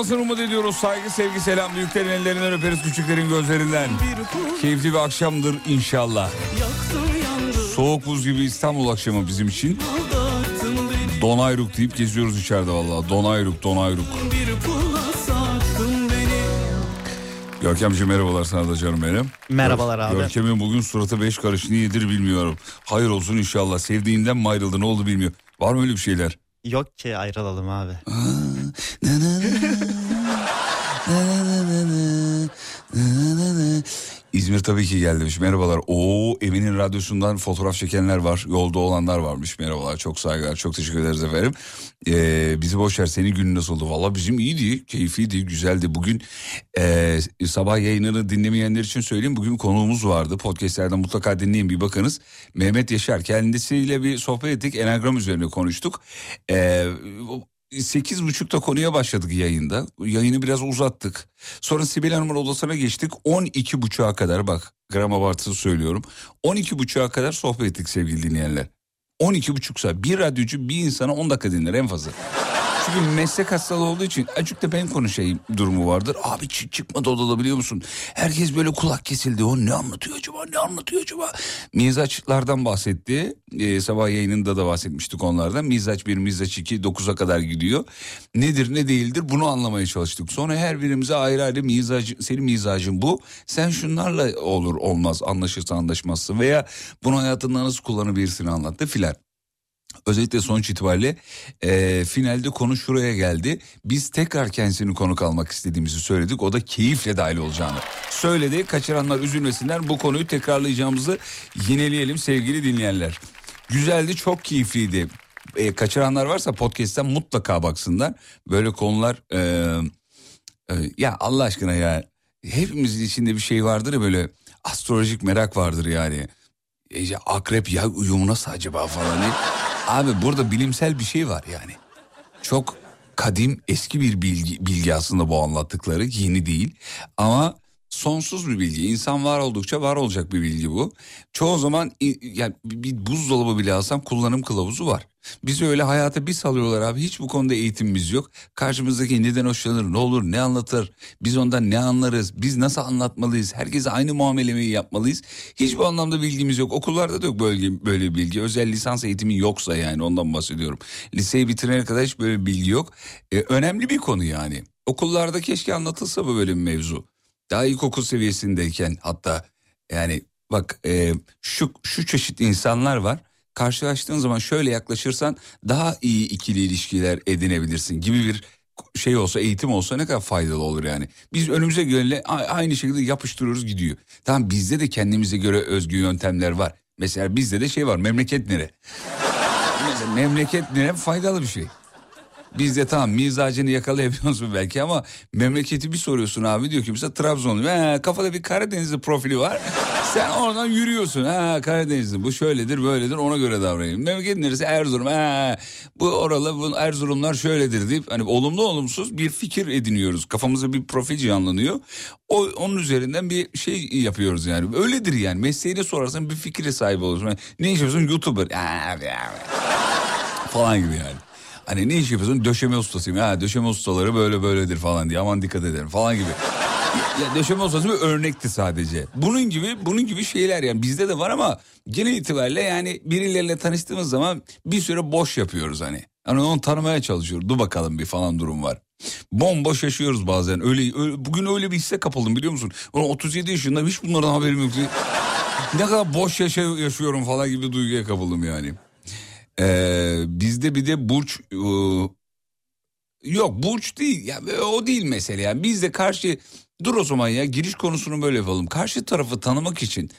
Olmasını umut ediyoruz. Saygı, sevgi, selam. Büyüklerin ellerinden öperiz, küçüklerin gözlerinden. Keyifli bir akşamdır inşallah. Soğuk buz gibi İstanbul akşamı bizim için. Donayruk deyip geziyoruz içeride vallahi. Donayruk, Donayruk. Görkemciğim merhabalar sana da canım benim. Merhabalar abi. Görkem'in bugün suratı beş karış niyedir bilmiyorum. Hayır olsun inşallah. Sevdiğinden mi ayrıldı ne oldu bilmiyor. Var mı öyle bir şeyler? Yok ki ayrılalım abi. İzmir tabii ki geldi demiş. Merhabalar. Oo evinin radyosundan fotoğraf çekenler var. Yolda olanlar varmış. Merhabalar. Çok saygılar. Çok teşekkür ederiz efendim. Ee, bizi boş ver. Senin günün nasıl oldu? Valla bizim iyiydi. Keyifliydi. Güzeldi. Bugün e, sabah yayınını dinlemeyenler için söyleyeyim. Bugün konuğumuz vardı. Podcastlerden mutlaka dinleyin bir bakınız. Mehmet Yaşar. Kendisiyle bir sohbet ettik. Enagram üzerine konuştuk. Ee, Sekiz buçukta konuya başladık yayında. Yayını biraz uzattık. Sonra Sibel Hanım'ın odasına geçtik. On iki buçuğa kadar bak gram abartısı söylüyorum. On iki buçuğa kadar sohbet ettik sevgili dinleyenler. On iki buçuk saat. Bir radyocu bir insana on dakika dinler en fazla. Çünkü meslek hastalığı olduğu için acık da ben konuşayım durumu vardır. Abi çık çıkmadı odada biliyor musun? Herkes böyle kulak kesildi. O ne anlatıyor acaba ne anlatıyor acaba? Mizaçlardan bahsetti. Ee, sabah yayınında da bahsetmiştik onlardan. Mizaç 1, mizaç 2, 9'a kadar gidiyor. Nedir ne değildir bunu anlamaya çalıştık. Sonra her birimize ayrı ayrı mizacı, senin mizacın bu. Sen şunlarla olur olmaz anlaşırsa anlaşmazsın. Veya bunu hayatında nasıl kullanabilirsin anlattı filan. Özellikle sonuç itibariyle e, finalde konu şuraya geldi. Biz tekrar kendisini konuk almak istediğimizi söyledik. O da keyifle dahil olacağını söyledi. Kaçıranlar üzülmesinler bu konuyu tekrarlayacağımızı yineleyelim sevgili dinleyenler. Güzeldi çok keyifliydi. E, kaçıranlar varsa podcast'ten mutlaka baksınlar. Böyle konular e, e, ya Allah aşkına ya hepimizin içinde bir şey vardır ya böyle astrolojik merak vardır yani. E, akrep ya uyumu nasıl acaba falan. Abi burada bilimsel bir şey var yani. Çok kadim eski bir bilgi, bilgi aslında bu anlattıkları yeni değil. Ama sonsuz bir bilgi. İnsan var oldukça var olacak bir bilgi bu. Çoğu zaman yani bir buzdolabı bile alsam kullanım kılavuzu var. Bizi öyle hayata bir salıyorlar abi. Hiç bu konuda eğitimimiz yok. Karşımızdaki neden hoşlanır, ne olur, ne anlatır? Biz ondan ne anlarız? Biz nasıl anlatmalıyız? Herkese aynı muamelemeyi yapmalıyız. Hiç bu anlamda bilgimiz yok. Okullarda da yok böyle, böyle bilgi. Özel lisans eğitimi yoksa yani ondan bahsediyorum. Liseyi bitirene kadar hiç böyle bilgi yok. Ee, önemli bir konu yani. Okullarda keşke anlatılsa böyle bir mevzu. Daha ilkokul seviyesindeyken hatta yani bak e, şu şu çeşit insanlar var karşılaştığın zaman şöyle yaklaşırsan daha iyi ikili ilişkiler edinebilirsin gibi bir şey olsa eğitim olsa ne kadar faydalı olur yani. Biz önümüze göre aynı şekilde yapıştırıyoruz gidiyor. Tamam bizde de kendimize göre özgü yöntemler var. Mesela bizde de şey var memleket nere? Mesela memleket nere faydalı bir şey. Bizde tamam mizacını yakalayabiliyoruz mu belki ama memleketi bir soruyorsun abi diyor ki mesela Trabzonlu. He, kafada bir Karadenizli profili var. Sen oradan yürüyorsun. Ha Karadenizli bu şöyledir böyledir ona göre davranayım. Memleket neresi Erzurum. Ha, bu oralı bu Erzurumlar şöyledir deyip hani olumlu olumsuz bir fikir ediniyoruz. Kafamızda bir profil canlanıyor. O, onun üzerinden bir şey yapıyoruz yani. Öyledir yani. Mesleğini sorarsan bir fikre sahip olursun. Yani, ne iş yapıyorsun? YouTuber. falan gibi yani. Hani ne iş yapıyorsun? Döşeme ustasıyım. Ha döşeme ustaları böyle böyledir falan diye. Aman dikkat ederim falan gibi. ya döşeme ustası bir örnekti sadece. Bunun gibi bunun gibi şeyler yani bizde de var ama genel itibariyle yani birileriyle tanıştığımız zaman bir süre boş yapıyoruz hani. Hani onu tanımaya çalışıyoruz. Dur bakalım bir falan durum var. Bomboş yaşıyoruz bazen. Öyle, öyle bugün öyle bir hisse kapıldım biliyor musun? 37 yaşında hiç bunlardan haberim yok. ne kadar boş yaşa, yaşıyorum falan gibi duyguya kapıldım yani. Ee, bizde bir de burç e, yok burç değil ya o değil mesele yani bizde karşı dur o zaman ya giriş konusunu böyle yapalım. Karşı tarafı tanımak için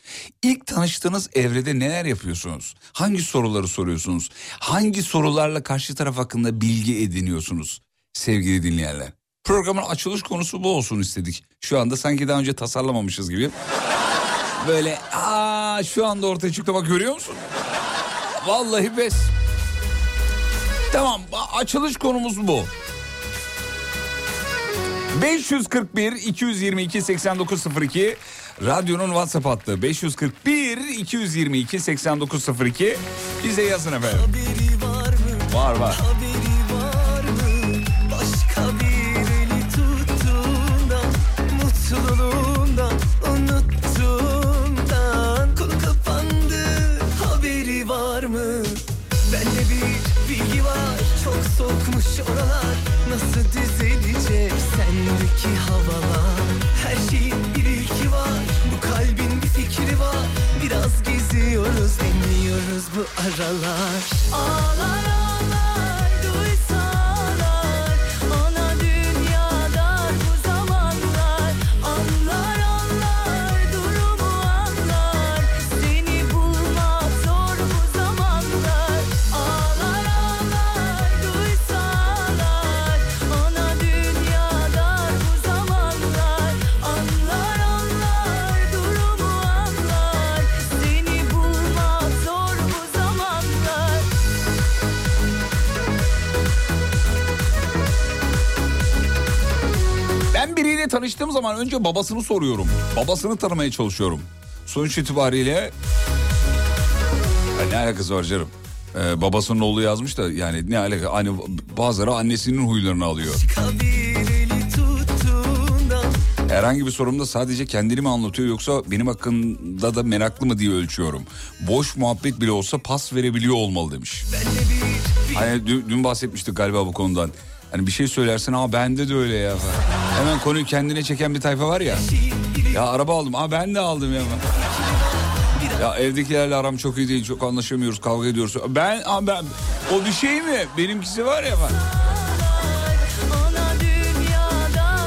ilk tanıştığınız evrede neler yapıyorsunuz? Hangi soruları soruyorsunuz? Hangi sorularla karşı taraf hakkında bilgi ediniyorsunuz sevgili dinleyenler? Programın açılış konusu bu olsun istedik. Şu anda sanki daha önce tasarlamamışız gibi. Böyle aa şu anda ortaya çıktı bak görüyor musun? Vallahi bes. Tamam açılış konumuz bu. 541 222 8902 radyonun WhatsApp hattı 541 222 8902 bize yazın efendim. Var var. var Nasıl düzelecek sendeki havalar? Her şeyin bir ilki var bu kalbin bir fikri var. Biraz geziyoruz dinliyoruz bu aralar. Ağlar biriyle tanıştığım zaman önce babasını soruyorum. Babasını tanımaya çalışıyorum. Sonuç itibariyle... Ya ne alakası var canım? Ee, babasının oğlu yazmış da yani ne alaka hani bazıları annesinin huylarını alıyor. Herhangi bir sorumda sadece kendini mi anlatıyor yoksa benim hakkında da meraklı mı diye ölçüyorum. Boş muhabbet bile olsa pas verebiliyor olmalı demiş. Hani dün, dün bahsetmiştik galiba bu konudan. Hani bir şey söylersin ama bende de öyle ya. Hemen konuyu kendine çeken bir tayfa var ya. Ya araba aldım. Aa ben de aldım ya. Ya evdekilerle aram çok iyi değil. Çok anlaşamıyoruz. Kavga ediyoruz. Ben, aa, ben o bir şey mi? Benimkisi var ya. Ben.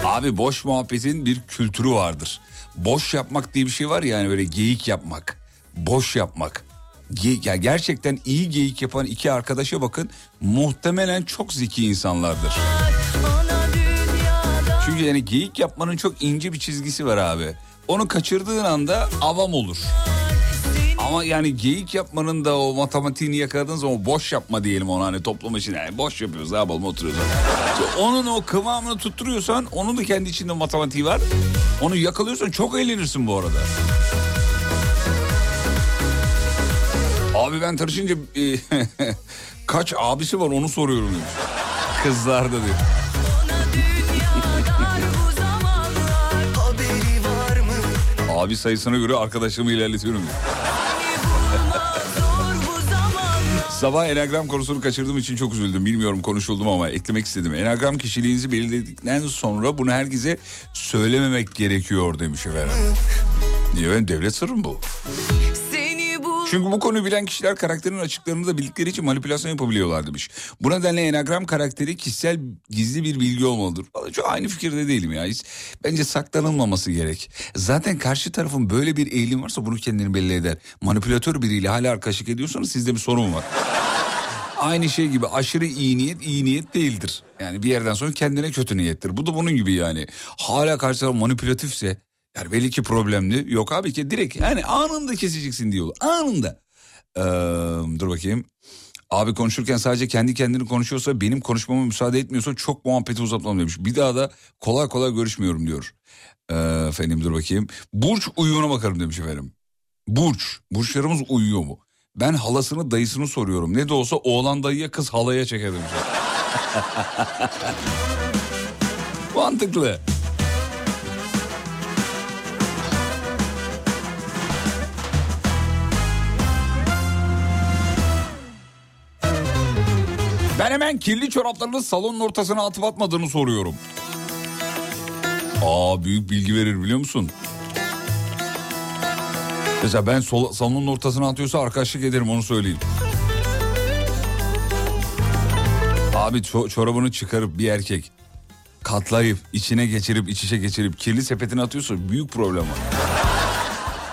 Abi boş muhabbetin bir kültürü vardır. Boş yapmak diye bir şey var ya yani böyle geyik yapmak. Boş yapmak. Ya gerçekten iyi geyik yapan iki arkadaşa bakın muhtemelen çok zeki insanlardır. Çünkü yani geyik yapmanın çok ince bir çizgisi var abi. Onu kaçırdığın anda avam olur. Ama yani geyik yapmanın da o matematiğini yakaladığın zaman boş yapma diyelim ona hani toplum için. Yani boş yapıyoruz ne yapalım oturuyoruz. İşte onun o kıvamını tutturuyorsan onun da kendi içinde matematiği var. Onu yakalıyorsan çok eğlenirsin bu arada. Abi ben tanışınca e, kaç abisi var onu soruyorum demiş. Kızlarda diyor. Abi sayısına göre arkadaşımı ilerletiyorum diyor. Sabah enagram konusunu kaçırdığım için çok üzüldüm. Bilmiyorum konuşuldum ama eklemek istedim. Enagram kişiliğinizi belirledikten sonra bunu herkese söylememek gerekiyor demiş efendim. Niye ben devlet sırrı bu? Çünkü bu konuyu bilen kişiler karakterin açıklarını da bildikleri için manipülasyon yapabiliyorlar demiş. Bu nedenle enagram karakteri kişisel gizli bir bilgi olmalıdır. Vallahi çok aynı fikirde değilim ya. Bence saklanılmaması gerek. Zaten karşı tarafın böyle bir eğilim varsa bunu kendini belli eder. Manipülatör biriyle hala arkadaşlık ediyorsanız sizde bir sorun var. Aynı şey gibi aşırı iyi niyet iyi niyet değildir. Yani bir yerden sonra kendine kötü niyettir. Bu da bunun gibi yani. Hala karşı taraf manipülatifse yani belli ki problemli. Yok abi ki direkt yani anında keseceksin diyor. Anında. Ee, dur bakayım. Abi konuşurken sadece kendi kendini konuşuyorsa benim konuşmama müsaade etmiyorsa çok muhabbeti uzatmam demiş. Bir daha da kolay kolay görüşmüyorum diyor. Ee, efendim dur bakayım. Burç uyumuna bakarım demiş efendim. Burç. Burçlarımız uyuyor mu? Ben halasını dayısını soruyorum. Ne de olsa oğlan dayıya kız halaya çeker demiş. Mantıklı. Ben hemen kirli çoraplarını salonun ortasına atıp atmadığını soruyorum. Aa büyük bilgi verir biliyor musun? Mesela ben sol, salonun ortasına atıyorsa arkadaşlık ederim onu söyleyeyim. Abi ço- çorabını çıkarıp bir erkek katlayıp içine geçirip iç içe geçirip kirli sepetine atıyorsa büyük problem var.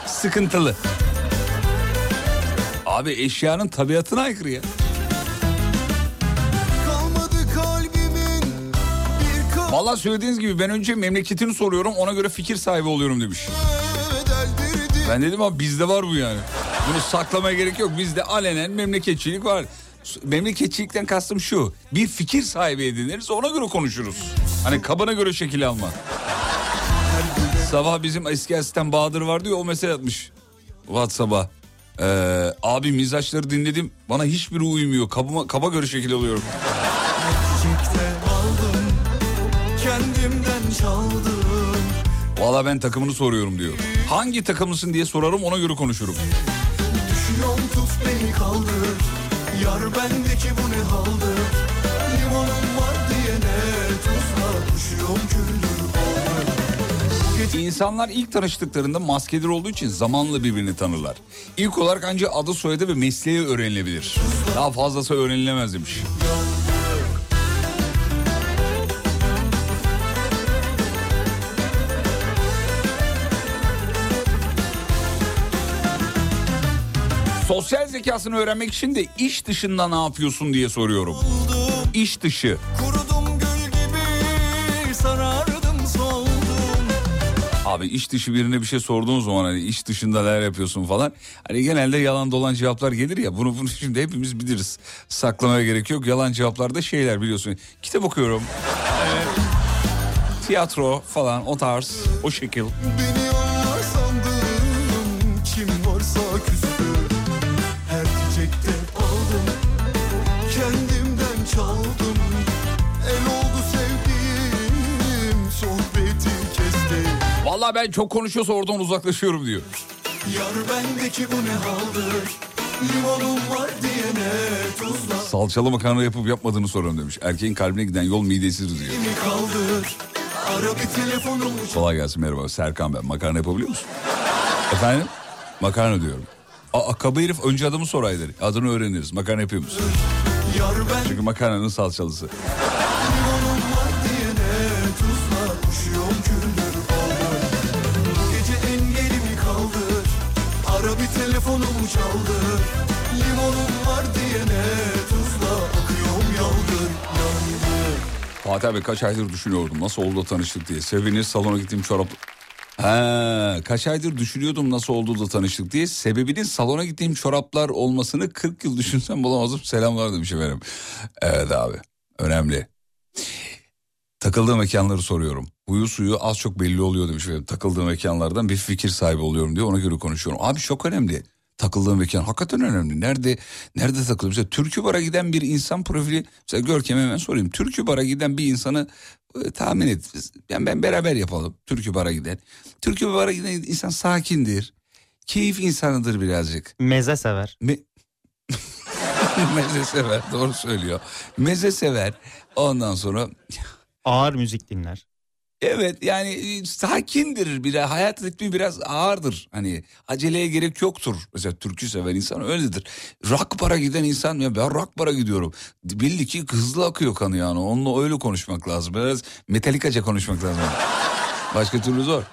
Sıkıntılı. Abi eşyanın tabiatına aykırı ya. Valla söylediğiniz gibi ben önce memleketini soruyorum ona göre fikir sahibi oluyorum demiş. Ben dedim ama bizde var bu yani. Bunu saklamaya gerek yok. Bizde alenen memleketçilik var. Memleketçilikten kastım şu. Bir fikir sahibi ediniriz ona göre konuşuruz. Hani kabına göre şekil alma. Sabah bizim eski asistan Bahadır vardı ya o mesaj atmış. Whatsapp'a. Ee, abi mizaçları dinledim. Bana hiçbiri uymuyor. Kabıma, kaba göre şekil alıyorum. Valla ben takımını soruyorum diyor. Hangi takımlısın diye sorarım ona göre konuşurum. Düşüyorum tut beni kaldır Yar bendeki bu ne haldır Limonum var diyene tuzla Düşüyorum küllü İnsanlar ilk tanıştıklarında maskeler olduğu için zamanla birbirini tanırlar. İlk olarak ancak adı soyadı ve mesleği öğrenilebilir. Daha fazlası öğrenilemez demiş. Sosyal zekasını öğrenmek için de iş dışında ne yapıyorsun diye soruyorum. İş dışı. Abi iş dışı birine bir şey sorduğun zaman hani iş dışında neler yapıyorsun falan. Hani genelde yalan dolan cevaplar gelir ya bunu, bunu şimdi hepimiz biliriz. Saklamaya gerek yok. Yalan cevaplarda şeyler biliyorsun. Kitap okuyorum. Ee, tiyatro falan o tarz o şekil. Beni anlar sandım Kim varsa küstü Aa ben çok konuşuyorsa oradan uzaklaşıyorum diyor. Yar bendeki bu ne haldır Limonum var diyene tuzla Salçalı makarna yapıp yapmadığını soruyorum demiş. Erkeğin kalbine giden yol midesidir diyor. mi kaldır Ara bir telefonumu Kolay gelsin merhaba Serkan ben. Makarna yapabiliyor musun? Efendim? Makarna diyorum. Aa kaba herif önce adımı soraydı. Adını öğreniriz. Makarna yapıyor musun? Çünkü makarnanın salçalısı. Telefonumu çaldır Limonum var diyene tuzla Akıyorum yaldır Fatih abi kaç aydır düşünüyordum nasıl oldu da tanıştık diye. Sebebini salona gittiğim çorap... Ha, kaç aydır düşünüyordum nasıl oldu da tanıştık diye. Sebebinin salona gittiğim çoraplar olmasını 40 yıl düşünsem bulamazdım. Selamlar demiş efendim. Evet abi önemli. Takıldığım mekanları soruyorum. Huyu suyu az çok belli oluyor demiş efendim. Takıldığım mekanlardan bir fikir sahibi oluyorum diye ona göre konuşuyorum. Abi çok önemli. Takıldığım mekan hakikaten önemli. Nerede nerede takılıyor? Mesela Türkü Bar'a giden bir insan profili. Mesela Görkem'e hemen sorayım. Türkü Bar'a giden bir insanı e, tahmin et. Yani ben beraber yapalım. Türkü Bar'a giden. Türkü Bar'a giden insan sakindir. Keyif insanıdır birazcık. Meze sever. Me Meze sever doğru söylüyor. Meze sever. Ondan sonra Ağır müzik dinler. Evet yani e, sakindir bir hayat ritmi biraz ağırdır. Hani aceleye gerek yoktur. Mesela türkü seven insan öyledir. Rock bara giden insan ya ben rock bara gidiyorum. Belli ki hızlı akıyor kanı yani. Onunla öyle konuşmak lazım. Biraz metalikaca konuşmak lazım. Başka türlü zor.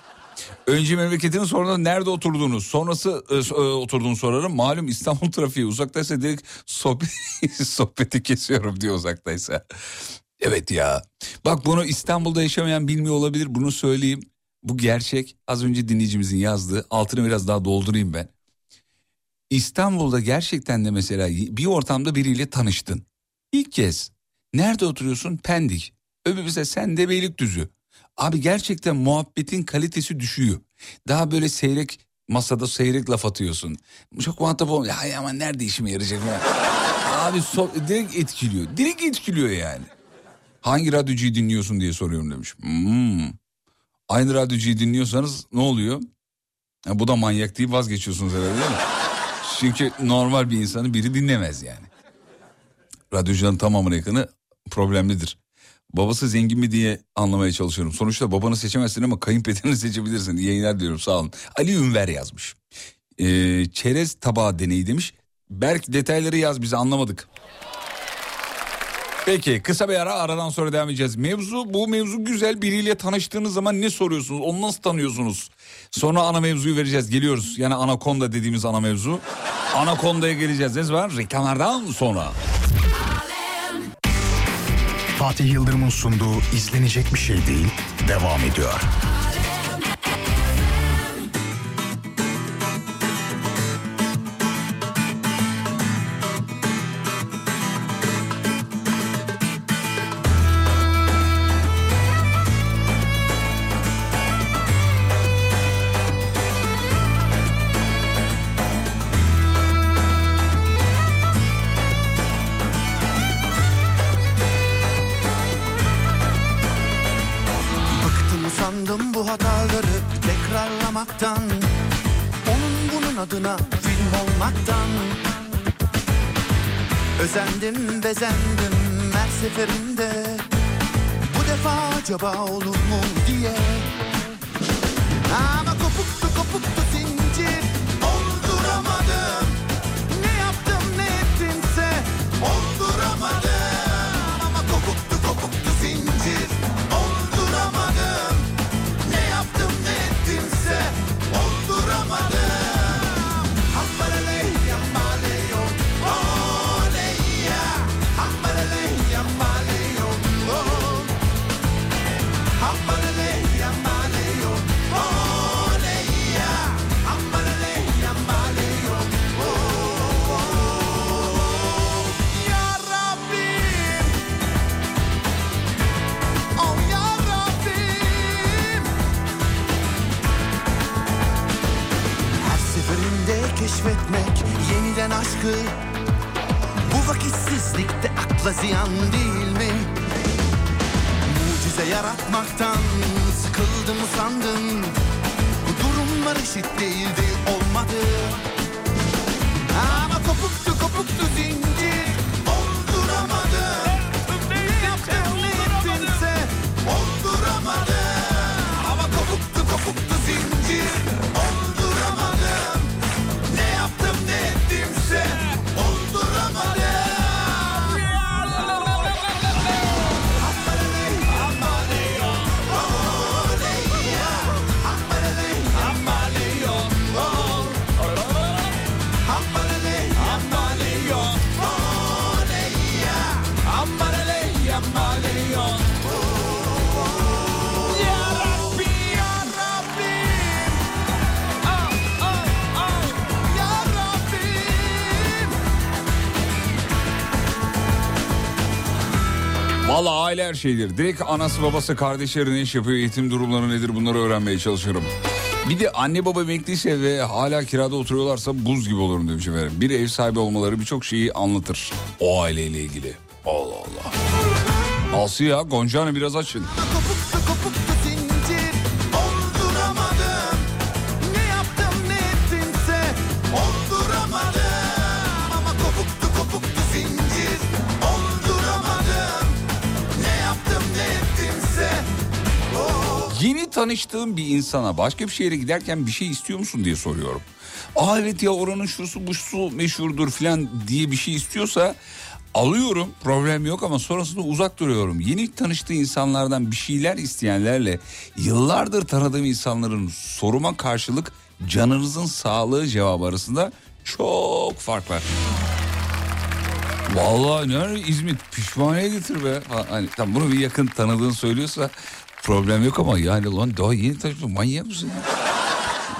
Önce memleketini sonra nerede oturduğunu sonrası e, e, oturduğunu sorarım. Malum İstanbul trafiği uzaktaysa direkt sohbet, sohbeti kesiyorum diyor uzaktaysa. Evet ya. Bak bunu İstanbul'da yaşamayan bilmiyor olabilir. Bunu söyleyeyim. Bu gerçek. Az önce dinleyicimizin yazdığı. Altını biraz daha doldurayım ben. İstanbul'da gerçekten de mesela bir ortamda biriyle tanıştın. İlk kez. Nerede oturuyorsun? Pendik. Öbür mesela sen de Beylikdüzü. Abi gerçekten muhabbetin kalitesi düşüyor. Daha böyle seyrek masada seyrek laf atıyorsun. Çok muhatap olmuyor. Hay ama nerede işime yarayacak? Abi so- direkt etkiliyor. Direkt etkiliyor yani. Hangi radyocuyu dinliyorsun diye soruyorum demiş. Hmm. Aynı radyocuyu dinliyorsanız ne oluyor? Ha, bu da manyak deyip vazgeçiyorsunuz herhalde değil mi? Çünkü normal bir insanı biri dinlemez yani. Radyocuların tamamına yakını problemlidir. Babası zengin mi diye anlamaya çalışıyorum. Sonuçta babanı seçemezsin ama kayınpederini seçebilirsin. Yayınlar diyorum sağ olun. Ali Ünver yazmış. Ee, çerez tabağı deneyi demiş. Berk detayları yaz bize anlamadık. Peki kısa bir ara aradan sonra devam edeceğiz. Mevzu bu mevzu güzel biriyle tanıştığınız zaman ne soruyorsunuz? Onu nasıl tanıyorsunuz? Sonra ana mevzuyu vereceğiz. Geliyoruz. Yani anakonda dediğimiz ana mevzu. Anakonda'ya geleceğiz. Ne zaman? Reklamlardan sonra. Fatih Yıldırım'ın sunduğu izlenecek bir şey değil devam ediyor. Tekrarlamaktan Onun bunun adına film olmaktan. Özendim bezendim her seferinde. Bu defa acaba olur mu diye aile her şeydir. Direkt anası babası kardeşleri ne iş yapıyor eğitim durumları nedir bunları öğrenmeye çalışırım. Bir de anne baba emekliyse ve hala kirada oturuyorlarsa buz gibi olurum demiş efendim. Bir ev sahibi olmaları birçok şeyi anlatır o aileyle ilgili. Allah Allah. Aslı ya Gonca'nı biraz açın. Tanıştığım bir insana başka bir şehre giderken bir şey istiyor musun diye soruyorum. Aa evet ya oranın şusu busu meşhurdur falan diye bir şey istiyorsa alıyorum problem yok ama sonrasında uzak duruyorum. Yeni tanıştığı insanlardan bir şeyler isteyenlerle yıllardır tanıdığım insanların soruma karşılık canınızın sağlığı cevabı arasında çok fark var. Vallahi ne İzmit pişmaniye getir be. Ha, Hani tam bunu bir yakın tanıdığın söylüyorsa problem yok ama yani lan daha yeni tanıştık manyak mısın?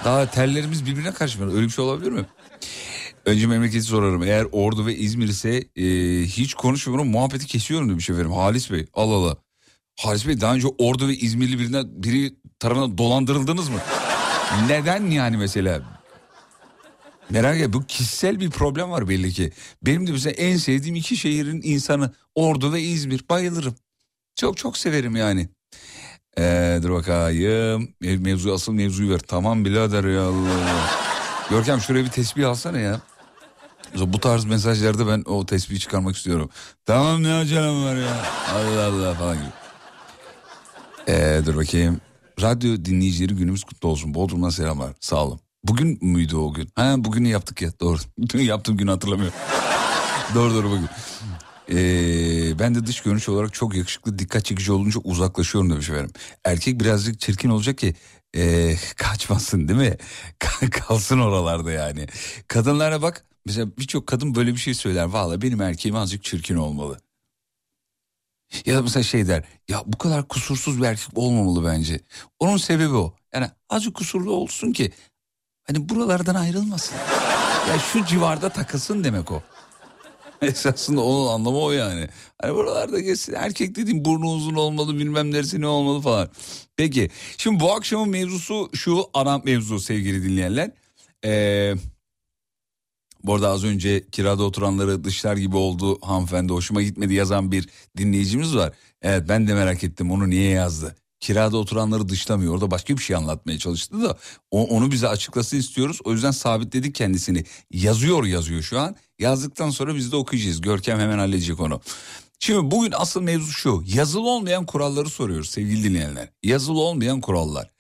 Daha tellerimiz birbirine karışmıyor. Öyle bir şey olabilir mi? Önce memleketi sorarım. Eğer Ordu ve İzmir ise e, hiç konuşmuyorum muhabbeti kesiyorum demiş efendim. Halis Bey Allah Allah. Halis Bey daha önce Ordu ve İzmirli birine, biri tarafından dolandırıldınız mı? Neden yani mesela? Merak et bu kişisel bir problem var belli ki. Benim de mesela en sevdiğim iki şehrin insanı Ordu ve İzmir. Bayılırım. Çok çok severim yani. Ee, dur bakayım. Mev- Mevzu asıl mevzuyu ver. Tamam birader ya. Görkem şuraya bir tesbih alsana ya. Bu tarz mesajlarda ben o tesbihi çıkarmak istiyorum. Tamam ne acelem var ya. Allah Allah falan gibi. Ee, dur bakayım. Radyo dinleyicileri günümüz kutlu olsun. Bodrum'dan selamlar. Sağ olun. Bugün müydü o gün? Ha bugünü yaptık ya doğru. Dün yaptığım günü hatırlamıyorum. doğru doğru bugün. Ee, ben de dış görünüş olarak çok yakışıklı dikkat çekici olunca uzaklaşıyorum demiş efendim. Erkek birazcık çirkin olacak ki ee, kaçmasın değil mi? Kalsın oralarda yani. Kadınlara bak mesela birçok kadın böyle bir şey söyler. Valla benim erkeğim azıcık çirkin olmalı. Ya mesela şey der ya bu kadar kusursuz bir erkek olmamalı bence. Onun sebebi o. Yani azıcık kusurlu olsun ki hani buralardan ayrılmasın. Ya şu civarda takılsın demek o. Esasında onun anlamı o yani. Hani buralarda geçsin erkek dediğim burnu uzun olmalı bilmem neresi ne olmalı falan. Peki şimdi bu akşamın mevzusu şu ana mevzu sevgili dinleyenler. Ee, bu arada az önce kirada oturanları dışlar gibi oldu hanımefendi hoşuma gitmedi yazan bir dinleyicimiz var. Evet ben de merak ettim onu niye yazdı. Kirada oturanları dışlamıyor. Orada başka bir şey anlatmaya çalıştı da o- onu bize açıklasın istiyoruz. O yüzden sabitledik kendisini. Yazıyor yazıyor şu an. Yazdıktan sonra biz de okuyacağız. Görkem hemen halledecek onu. Şimdi bugün asıl mevzu şu. Yazılı olmayan kuralları soruyoruz sevgili dinleyenler. Yazılı olmayan kurallar.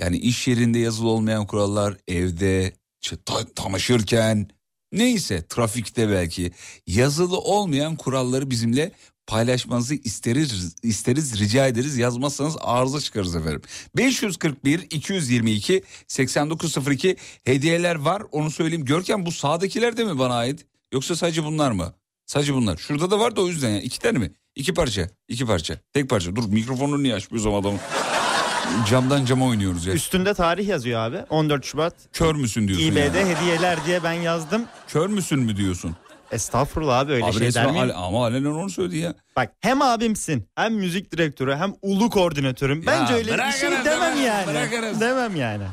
Yani iş yerinde yazılı olmayan kurallar evde ç- ta- taşırken neyse trafikte belki. Yazılı olmayan kuralları bizimle paylaşmanızı isteriz, isteriz rica ederiz yazmazsanız arıza çıkarız efendim. 541 222 8902 hediyeler var onu söyleyeyim. Görkem bu sağdakiler de mi bana ait yoksa sadece bunlar mı? Sadece bunlar. Şurada da var da o yüzden ya. İki tane mi? İki parça. iki parça. Tek parça. Dur mikrofonunu niye açmıyoruz adamın? Camdan cama oynuyoruz ya. Üstünde tarih yazıyor abi. 14 Şubat. Kör müsün diyorsun İB'de yani. hediyeler diye ben yazdım. Kör müsün mü diyorsun? Estağfurullah abi öyle Abi şey der miyim? ama alenen onu söyledi ya. Bak hem abimsin hem müzik direktörü hem ulu koordinatörüm. Bence öyle bir şey demem bırak- yani. bırak arası. Demem yani.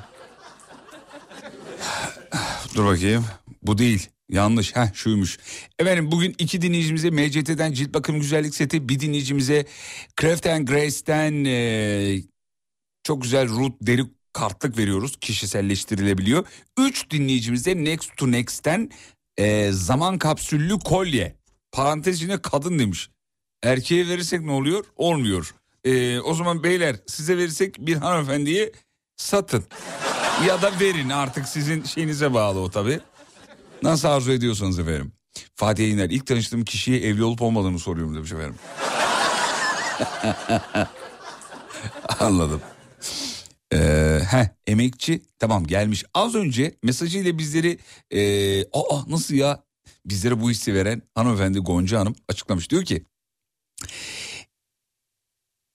Dur bakayım. Bu değil. Yanlış. Heh şuymuş. Efendim bugün iki dinleyicimize MCT'den cilt bakım güzellik seti, bir dinleyicimize Craft and Grace'ten eee, çok güzel root deri kartlık veriyoruz. Kişiselleştirilebiliyor. 3 dinleyicimiz de Next to Next'ten e, zaman kapsüllü kolye. Parantez içinde kadın demiş. Erkeğe verirsek ne oluyor? Olmuyor. E, o zaman beyler size verirsek bir hanımefendiye satın. ya da verin artık sizin şeyinize bağlı o tabii. Nasıl arzu ediyorsanız efendim. Fatih Yayınlar ilk tanıştığım kişiye evli olup olmadığını soruyorum demiş efendim. Anladım. Ee, heh, emekçi tamam gelmiş. Az önce mesajıyla bizleri ee, aa nasıl ya bizlere bu hissi veren hanımefendi Gonca Hanım açıklamış. Diyor ki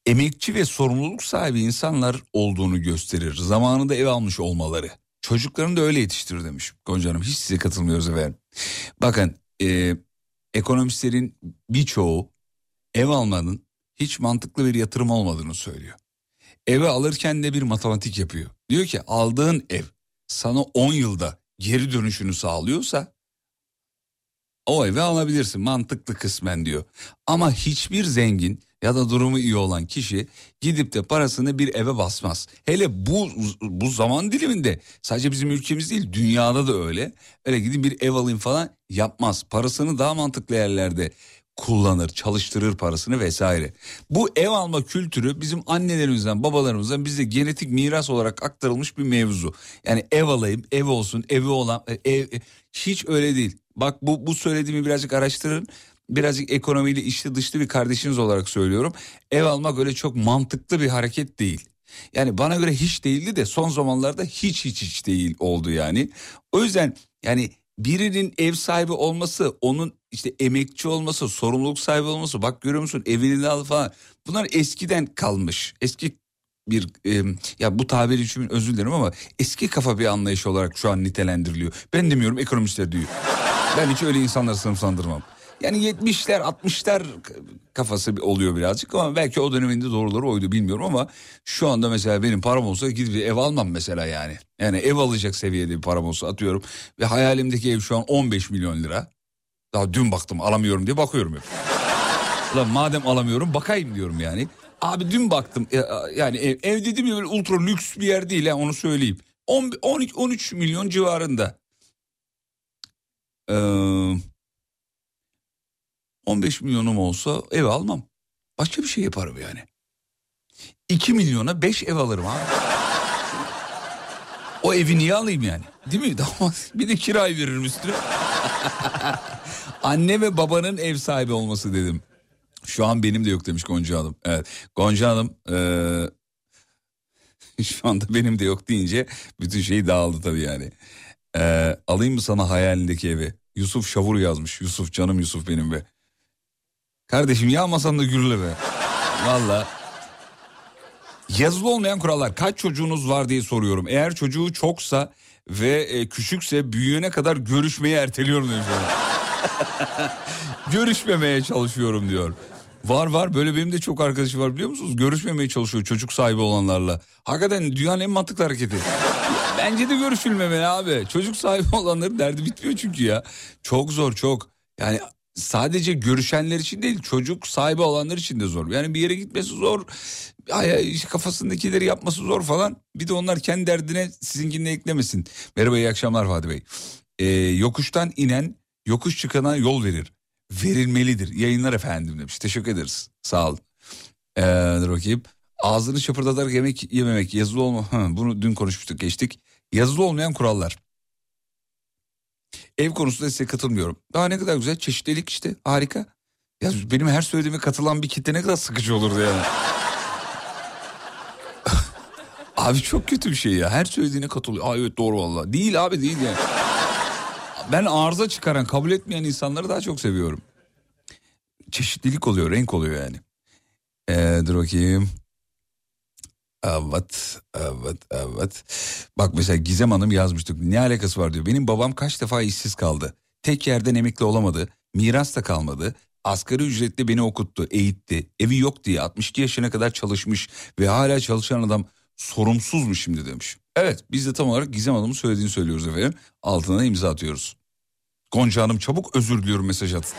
emekçi ve sorumluluk sahibi insanlar olduğunu gösterir. Zamanında ev almış olmaları. Çocuklarını da öyle yetiştirir demiş Gonca Hanım. Hiç size katılmıyoruz efendim. Bakın e, ekonomistlerin birçoğu ev almanın hiç mantıklı bir yatırım olmadığını söylüyor. Eve alırken de bir matematik yapıyor. Diyor ki aldığın ev sana 10 yılda geri dönüşünü sağlıyorsa o evi alabilirsin mantıklı kısmen diyor. Ama hiçbir zengin ya da durumu iyi olan kişi gidip de parasını bir eve basmaz. Hele bu bu zaman diliminde sadece bizim ülkemiz değil dünyada da öyle. Öyle gidip bir ev alayım falan yapmaz. Parasını daha mantıklı yerlerde kullanır, çalıştırır parasını vesaire. Bu ev alma kültürü bizim annelerimizden, babalarımızdan bize genetik miras olarak aktarılmış bir mevzu. Yani ev alayım, ev olsun, evi olan ev hiç öyle değil. Bak bu bu söylediğimi birazcık araştırın. Birazcık ekonomiyle içli dışlı bir kardeşiniz olarak söylüyorum. Ev almak öyle çok mantıklı bir hareket değil. Yani bana göre hiç değildi de son zamanlarda hiç hiç hiç değil oldu yani. O yüzden yani birinin ev sahibi olması, onun işte emekçi olması, sorumluluk sahibi olması, bak görüyor musun evini al falan. Bunlar eskiden kalmış. Eski bir e, ya bu tabir için özür dilerim ama eski kafa bir anlayış olarak şu an nitelendiriliyor. Ben demiyorum ekonomistler diyor. Ben hiç öyle insanları sınıflandırmam. Yani 70'ler 60'lar kafası oluyor birazcık ama belki o döneminde doğruları oydu bilmiyorum ama şu anda mesela benim param olsa gidip ev almam mesela yani. Yani ev alacak seviyede bir param olsa atıyorum ve hayalimdeki ev şu an 15 milyon lira. Daha dün baktım alamıyorum diye bakıyorum hep. Ulan madem alamıyorum bakayım diyorum yani. Abi dün baktım yani ev, ev ya böyle ultra lüks bir yer değil ha onu söyleyeyim. 10, 12, 13 milyon civarında. Ee, 15 milyonum olsa ev almam. Başka bir şey yaparım yani. 2 milyona 5 ev alırım abi. o evi niye alayım yani? Değil mi? Damat bir de kirayı veririm üstüne. Anne ve babanın ev sahibi olması dedim. Şu an benim de yok demiş Gonca Hanım. Evet. Gonca Hanım ee, şu anda benim de yok deyince bütün şey dağıldı tabii yani. Ee, alayım mı sana hayalindeki evi? Yusuf Şavur yazmış. Yusuf canım Yusuf benim be. Kardeşim yağmasan da gürle be. Valla. Yazılı olmayan kurallar. Kaç çocuğunuz var diye soruyorum. Eğer çocuğu çoksa ve e, küçükse büyüyene kadar görüşmeyi erteliyorum demiş. Görüşmemeye çalışıyorum diyor. Var var böyle benim de çok arkadaşım var biliyor musunuz? Görüşmemeye çalışıyor çocuk sahibi olanlarla. Hakikaten dünyanın en mantıklı hareketi. Bence de görüşülmemeli abi. Çocuk sahibi olanların derdi bitmiyor çünkü ya. Çok zor çok. Yani sadece görüşenler için değil çocuk sahibi olanlar için de zor. Yani bir yere gitmesi zor. Kafasındakileri yapması zor falan. Bir de onlar kendi derdine sizinkini eklemesin. Merhaba iyi akşamlar Fatih Bey. Ee, yokuştan inen yokuş çıkana yol verir. Verilmelidir. Yayınlar efendim demiş. Teşekkür ederiz. Sağ olun. Ee, dur bakayım. Ağzını şapırdatarak yemek yememek yazılı olma. Bunu dün konuşmuştuk geçtik. Yazılı olmayan kurallar. Ev konusunda size katılmıyorum. Daha ne kadar güzel çeşitlilik işte harika. Ya benim her söylediğime katılan bir kitle ne kadar sıkıcı olurdu yani. abi çok kötü bir şey ya. Her söylediğine katılıyor. Aa evet doğru valla. Değil abi değil yani. Ben arıza çıkaran kabul etmeyen insanları daha çok seviyorum. Çeşitlilik oluyor renk oluyor yani. Ee, dur bakayım. Evet, evet, evet. Bak mesela Gizem Hanım yazmıştık. Ne alakası var diyor. Benim babam kaç defa işsiz kaldı. Tek yerden emekli olamadı. Miras da kalmadı. Asgari ücretle beni okuttu, eğitti. Evi yok diye 62 yaşına kadar çalışmış ve hala çalışan adam sorumsuz mu şimdi demiş. Evet biz de tam olarak Gizem Hanım'ın söylediğini söylüyoruz efendim. Altına imza atıyoruz. Gonca Hanım çabuk özür diliyorum mesaj at.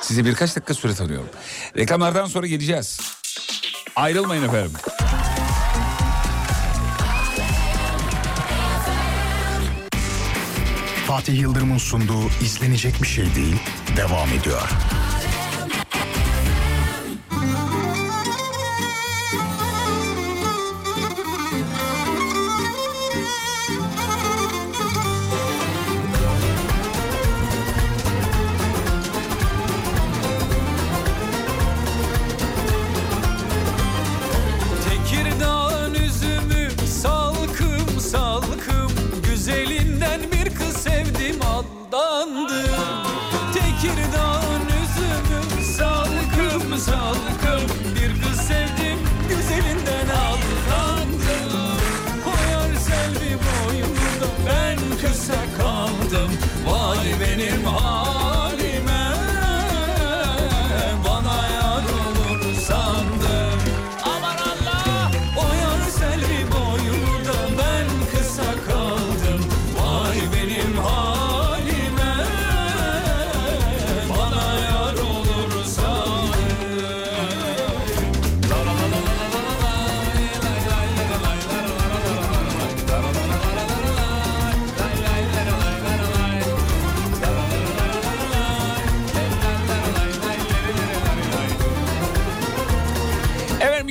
Size birkaç dakika süre tanıyorum. Reklamlardan sonra geleceğiz. Ayrılmayın efendim. Fatih Yıldırım'ın sunduğu izlenecek bir şey değil devam ediyor.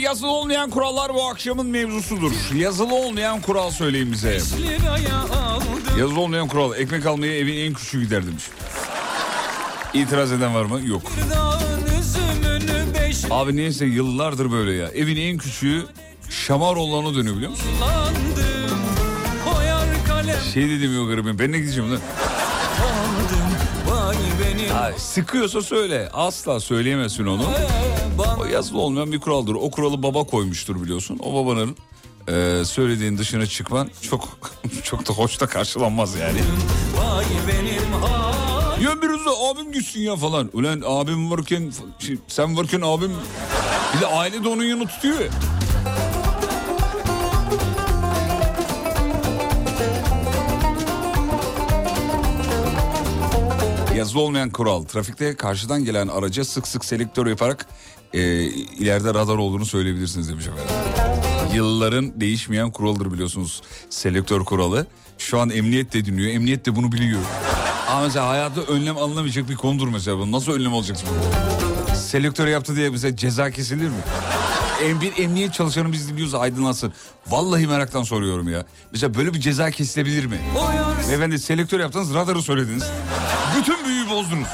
Yazılı olmayan kurallar bu akşamın mevzusudur. Yazılı olmayan kural söyleyin bize. Yazılı olmayan kural ekmek almaya evin en küçüğü gider demiş. İtiraz eden var mı? Yok. Abi neyse yıllardır böyle ya. Evin en küçüğü şamar olanı dönüyor biliyor musun? Şey de demiyor garibim ben ne gideceğim lan? Sıkıyorsa söyle. Asla söyleyemezsin onu. O yazılı olmayan bir kuraldır. O kuralı baba koymuştur biliyorsun. O babanın e, söylediğin dışına çıkman çok çok da hoş da karşılanmaz yani. Ya biraz da abim gitsin ya falan. Ulan abim varken sen varken abim bir de aile de onun yanı tutuyor ya. Yazılı olmayan kural. Trafikte karşıdan gelen araca sık sık selektör yaparak e, ileride radar olduğunu söyleyebilirsiniz demiş efendim. Yılların değişmeyen kuraldır biliyorsunuz selektör kuralı. Şu an emniyet de dinliyor. Emniyet de bunu biliyor. Ama mesela hayatta önlem alınamayacak bir konudur mesela bu. Nasıl önlem alacaksın bunu? Selektör yaptı diye bize ceza kesilir mi? Bir emniyet çalışanı biz dinliyorsa aydınlansın. Vallahi meraktan soruyorum ya. Mesela böyle bir ceza kesilebilir mi? Beyefendi selektör yaptınız radarı söylediniz. Bütün büyüyü bozdunuz.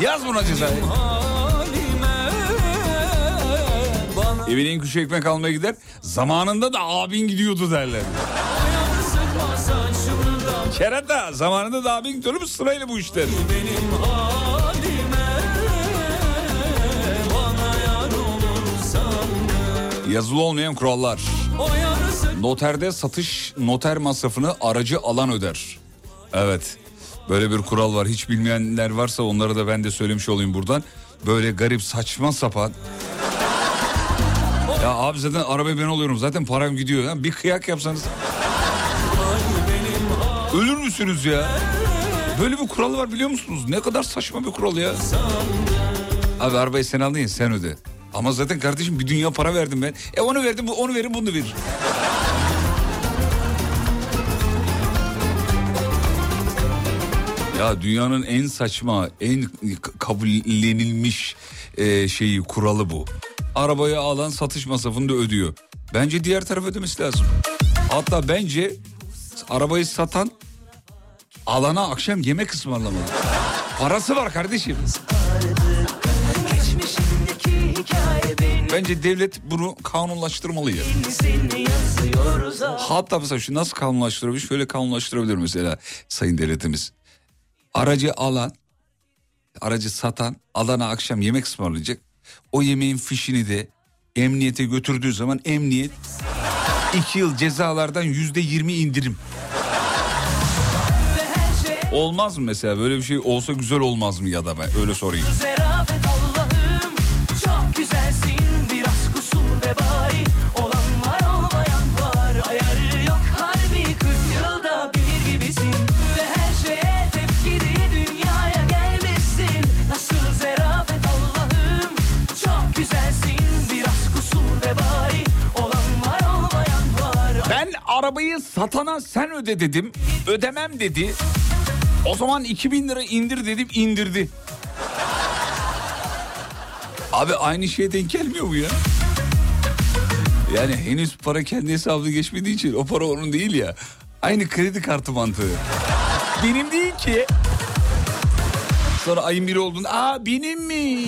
Yaz buna cezayı. Evin en küçük ekmek almaya gider. Zamanında da abin gidiyordu derler. Kerata zamanında da abin gidiyormuş sırayla bu işler. Benim Yazılı olmayan kurallar. Noterde satış noter masrafını aracı alan öder. Evet. Böyle bir kural var. Hiç bilmeyenler varsa onlara da ben de söylemiş olayım buradan. Böyle garip saçma sapan. Ya abi zaten arabayı ben alıyorum. Zaten param gidiyor. Bir kıyak yapsanız. Ölür müsünüz ya? Böyle bir kural var biliyor musunuz? Ne kadar saçma bir kural ya. Abi arabayı sen aldın ya sen öde. Ama zaten kardeşim bir dünya para verdim ben. E onu verdim onu verin bunu verir. Ya dünyanın en saçma, en kabullenilmiş e, şeyi, kuralı bu. Arabayı alan satış masrafını da ödüyor. Bence diğer taraf ödemesi lazım. Hatta bence arabayı satan alana akşam yemek ısmarlamalı. Parası var kardeşim. Bence devlet bunu kanunlaştırmalı ya. Hatta mesela şu nasıl kanunlaştırabilir? Şöyle kanunlaştırabilir mesela sayın devletimiz. Aracı alan, aracı satan alana akşam yemek ısmarlayacak. O yemeğin fişini de emniyete götürdüğü zaman emniyet iki yıl cezalardan yüzde yirmi indirim. Olmaz mı mesela böyle bir şey olsa güzel olmaz mı ya da ben öyle sorayım. Çok güzelsin kusur ve bari Olan var olmayan var Ayarı yok harbi 40 yılda bir gibisin Ve her şeye tepkili dünyaya gelmişsin Nasıl zerafet Allah'ım Çok güzelsin biraz kusur ve bari Olan var olmayan var Ben arabayı satana sen öde dedim. Ödemem dedi. O zaman 2000 lira indir dedim indirdi. Abi aynı şeye denk gelmiyor mu ya? Yani henüz para kendi hesabına geçmediği için o para onun değil ya. Aynı kredi kartı mantığı. Benim değil ki. Sonra ayın biri olduğunda aa benim mi?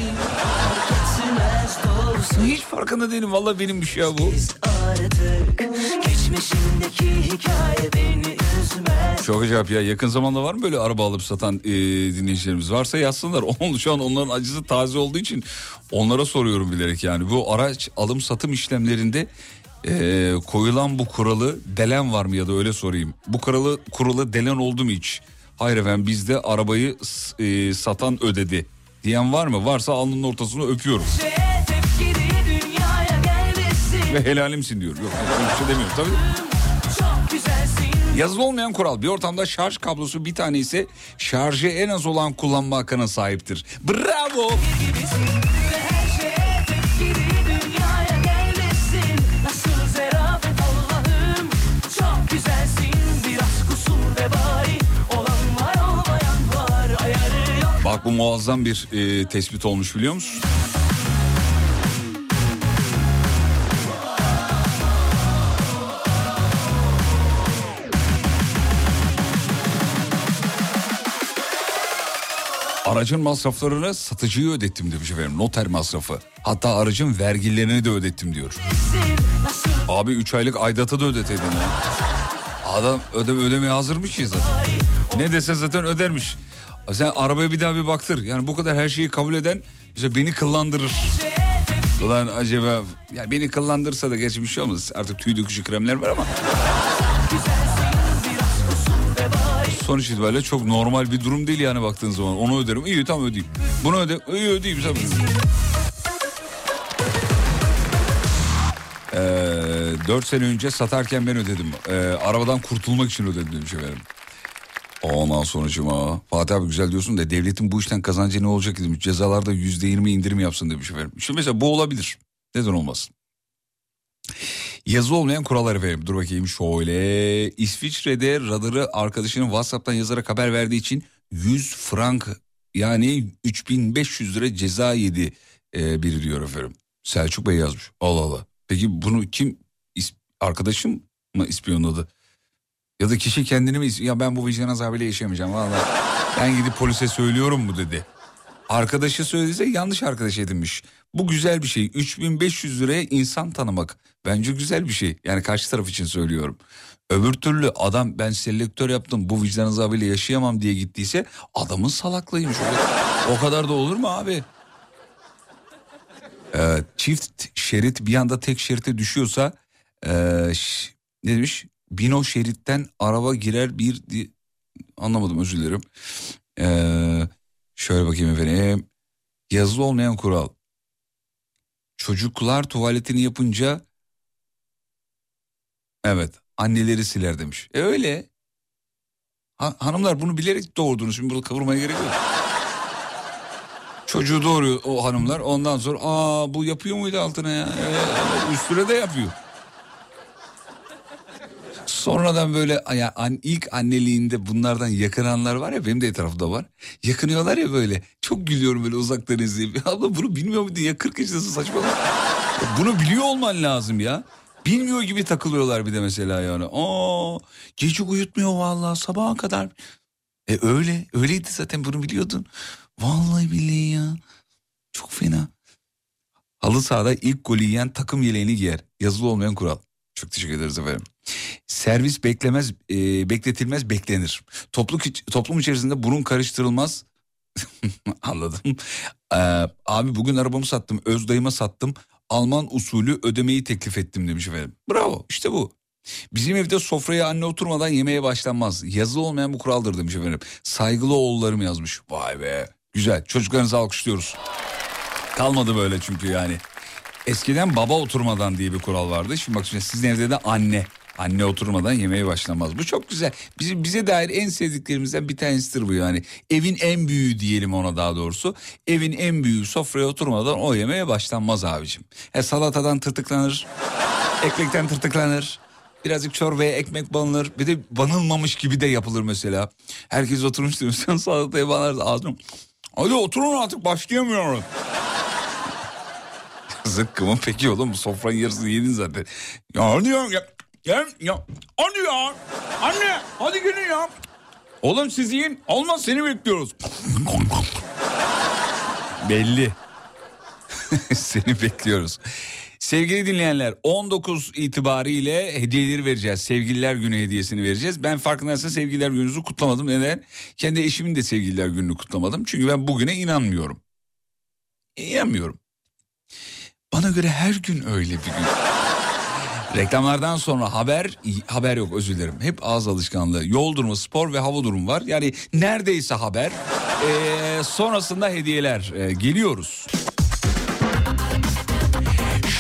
Hiç farkında değilim valla benimmiş ya bu. biz artık hikaye beni Çok acayip ya yakın zamanda var mı böyle araba alıp satan e, dinleyicilerimiz varsa yazsınlar. Onun, şu an onların acısı taze olduğu için onlara soruyorum bilerek yani. Bu araç alım satım işlemlerinde e, koyulan bu kuralı delen var mı ya da öyle sorayım. Bu kuralı, kuralı delen oldu mu hiç? Hayır efendim bizde arabayı e, satan ödedi diyen var mı? Varsa alnının ortasını öpüyorum. Gelmesin Ve helalimsin diyor. Yok bir şey demiyorum tabii. Çok güzelsin Yazılı olmayan kural bir ortamda şarj kablosu bir tane ise şarjı en az olan kullanma hakkına sahiptir. Bravo. Bak bu muazzam bir e, tespit olmuş biliyor musun? Aracın masraflarını satıcıya ödettim demiş efendim. Noter masrafı. Hatta aracın vergilerini de ödettim diyor. Abi 3 aylık aidatı da ödeteydin ya. Adam ödeme ödemeye hazırmış ya zaten. Ne dese zaten ödermiş. Sen arabaya bir daha bir baktır. Yani bu kadar her şeyi kabul eden işte beni kıllandırır. Ulan acaba ya beni kıllandırsa da gerçi bir şey olmaz. Artık tüy dökücü kremler var ama. Sonuç itibariyle çok normal bir durum değil yani baktığın zaman. Onu öderim. İyi tamam ödeyeyim. Bunu öde. İyi ödeyeyim tabii. Ee, 4 sene önce satarken ben ödedim. Ee, arabadan kurtulmak için ödedim demiş efendim. Ondan sonucuma Fatih abi güzel diyorsun da devletin bu işten kazancı ne olacak demiş. Cezalarda yüzde yirmi indirim yapsın demiş efendim. Şimdi mesela bu olabilir. Neden olmasın? Yazı olmayan kurallar efendim. Dur bakayım şöyle. İsviçre'de radarı arkadaşının WhatsApp'tan yazarak haber verdiği için 100 frank yani 3500 lira ceza yedi e, biri diyor efendim. Selçuk Bey yazmış. Allah Allah. Peki bunu kim arkadaşım mı ispiyonladı? Ya da kişi kendini mi ya ben bu vicdan azabıyla yaşayamayacağım vallahi. Ben gidip polise söylüyorum mu dedi. Arkadaşı söylediyse yanlış arkadaş edinmiş. Bu güzel bir şey. 3500 liraya insan tanımak. Bence güzel bir şey. Yani karşı taraf için söylüyorum. Öbür türlü adam ben selektör yaptım bu vicdan azabıyla yaşayamam diye gittiyse adamın salaklığıymış. O, kadar da olur mu abi? Ee, çift şerit bir anda tek şerite düşüyorsa ş- ne demiş? Bino şeritten araba girer bir anlamadım özür dilerim. Ee, şöyle bakayım efendim. Yazılı olmayan kural. Çocuklar tuvaletini yapınca evet anneleri siler demiş. E öyle. Ha- hanımlar bunu bilerek doğurdunuz. Şimdi burada kavurmaya gerek yok. Çocuğu doğuruyor o hanımlar. Ondan sonra aa bu yapıyor muydu altına ya? Evet, üstüne de yapıyor. Sonradan böyle ya, an, ilk anneliğinde bunlardan yakınanlar var ya benim de etrafımda var. Yakınıyorlar ya böyle. Çok gülüyorum böyle uzaktan izleyip. Abla bunu bilmiyor muydun ya 40 yaşındasın saçmalama. Bunu biliyor olman lazım ya. Bilmiyor gibi takılıyorlar bir de mesela yani. Aa, gece uyutmuyor vallahi sabaha kadar. E öyle öyleydi zaten bunu biliyordun. Vallahi billahi ya. Çok fena. Halı sahada ilk golü yiyen takım yeleğini giyer. Yazılı olmayan kural. Çok teşekkür ederiz efendim. Servis beklemez, e, bekletilmez, beklenir. Toplum, toplum içerisinde burun karıştırılmaz. Anladım. Ee, abi bugün arabamı sattım, öz dayıma sattım. Alman usulü ödemeyi teklif ettim demiş efendim. Bravo işte bu. Bizim evde sofraya anne oturmadan yemeğe başlanmaz. Yazılı olmayan bu kuraldır demiş efendim. Saygılı oğullarım yazmış. Vay be. Güzel. Çocuklarınızı alkışlıyoruz. Kalmadı böyle çünkü yani. Eskiden baba oturmadan diye bir kural vardı. Şimdi bak şimdi sizin evde de anne. Anne oturmadan yemeğe başlamaz. Bu çok güzel. Bize, bize dair en sevdiklerimizden bir tanesidir bu yani. Evin en büyüğü diyelim ona daha doğrusu. Evin en büyüğü sofraya oturmadan o yemeğe başlanmaz abicim. E, salatadan tırtıklanır. ekmekten tırtıklanır. Birazcık çorbaya ekmek banılır. Bir de banılmamış gibi de yapılır mesela. Herkes oturmuştur. Sen salataya banarsın ağzım. Hadi oturun artık başlayamıyorum. Zıkkımın peki oğlum bu sofranın yarısını yedin zaten. Ya hadi ya. Ya, ya. Hadi ya. Anne hadi gelin ya. Oğlum siz yiyin. Olmaz seni bekliyoruz. Belli. seni bekliyoruz. Sevgili dinleyenler 19 itibariyle hediyeleri vereceğiz. Sevgililer günü hediyesini vereceğiz. Ben farkındaysanız sevgililer gününüzü kutlamadım. Neden? Kendi eşimin de sevgililer gününü kutlamadım. Çünkü ben bugüne inanmıyorum. İnanmıyorum. Bana göre her gün öyle bir gün. Reklamlardan sonra haber, haber yok özür dilerim. Hep ağız alışkanlığı. Yol durumu, spor ve hava durumu var. Yani neredeyse haber. Ee, sonrasında hediyeler. Ee, geliyoruz.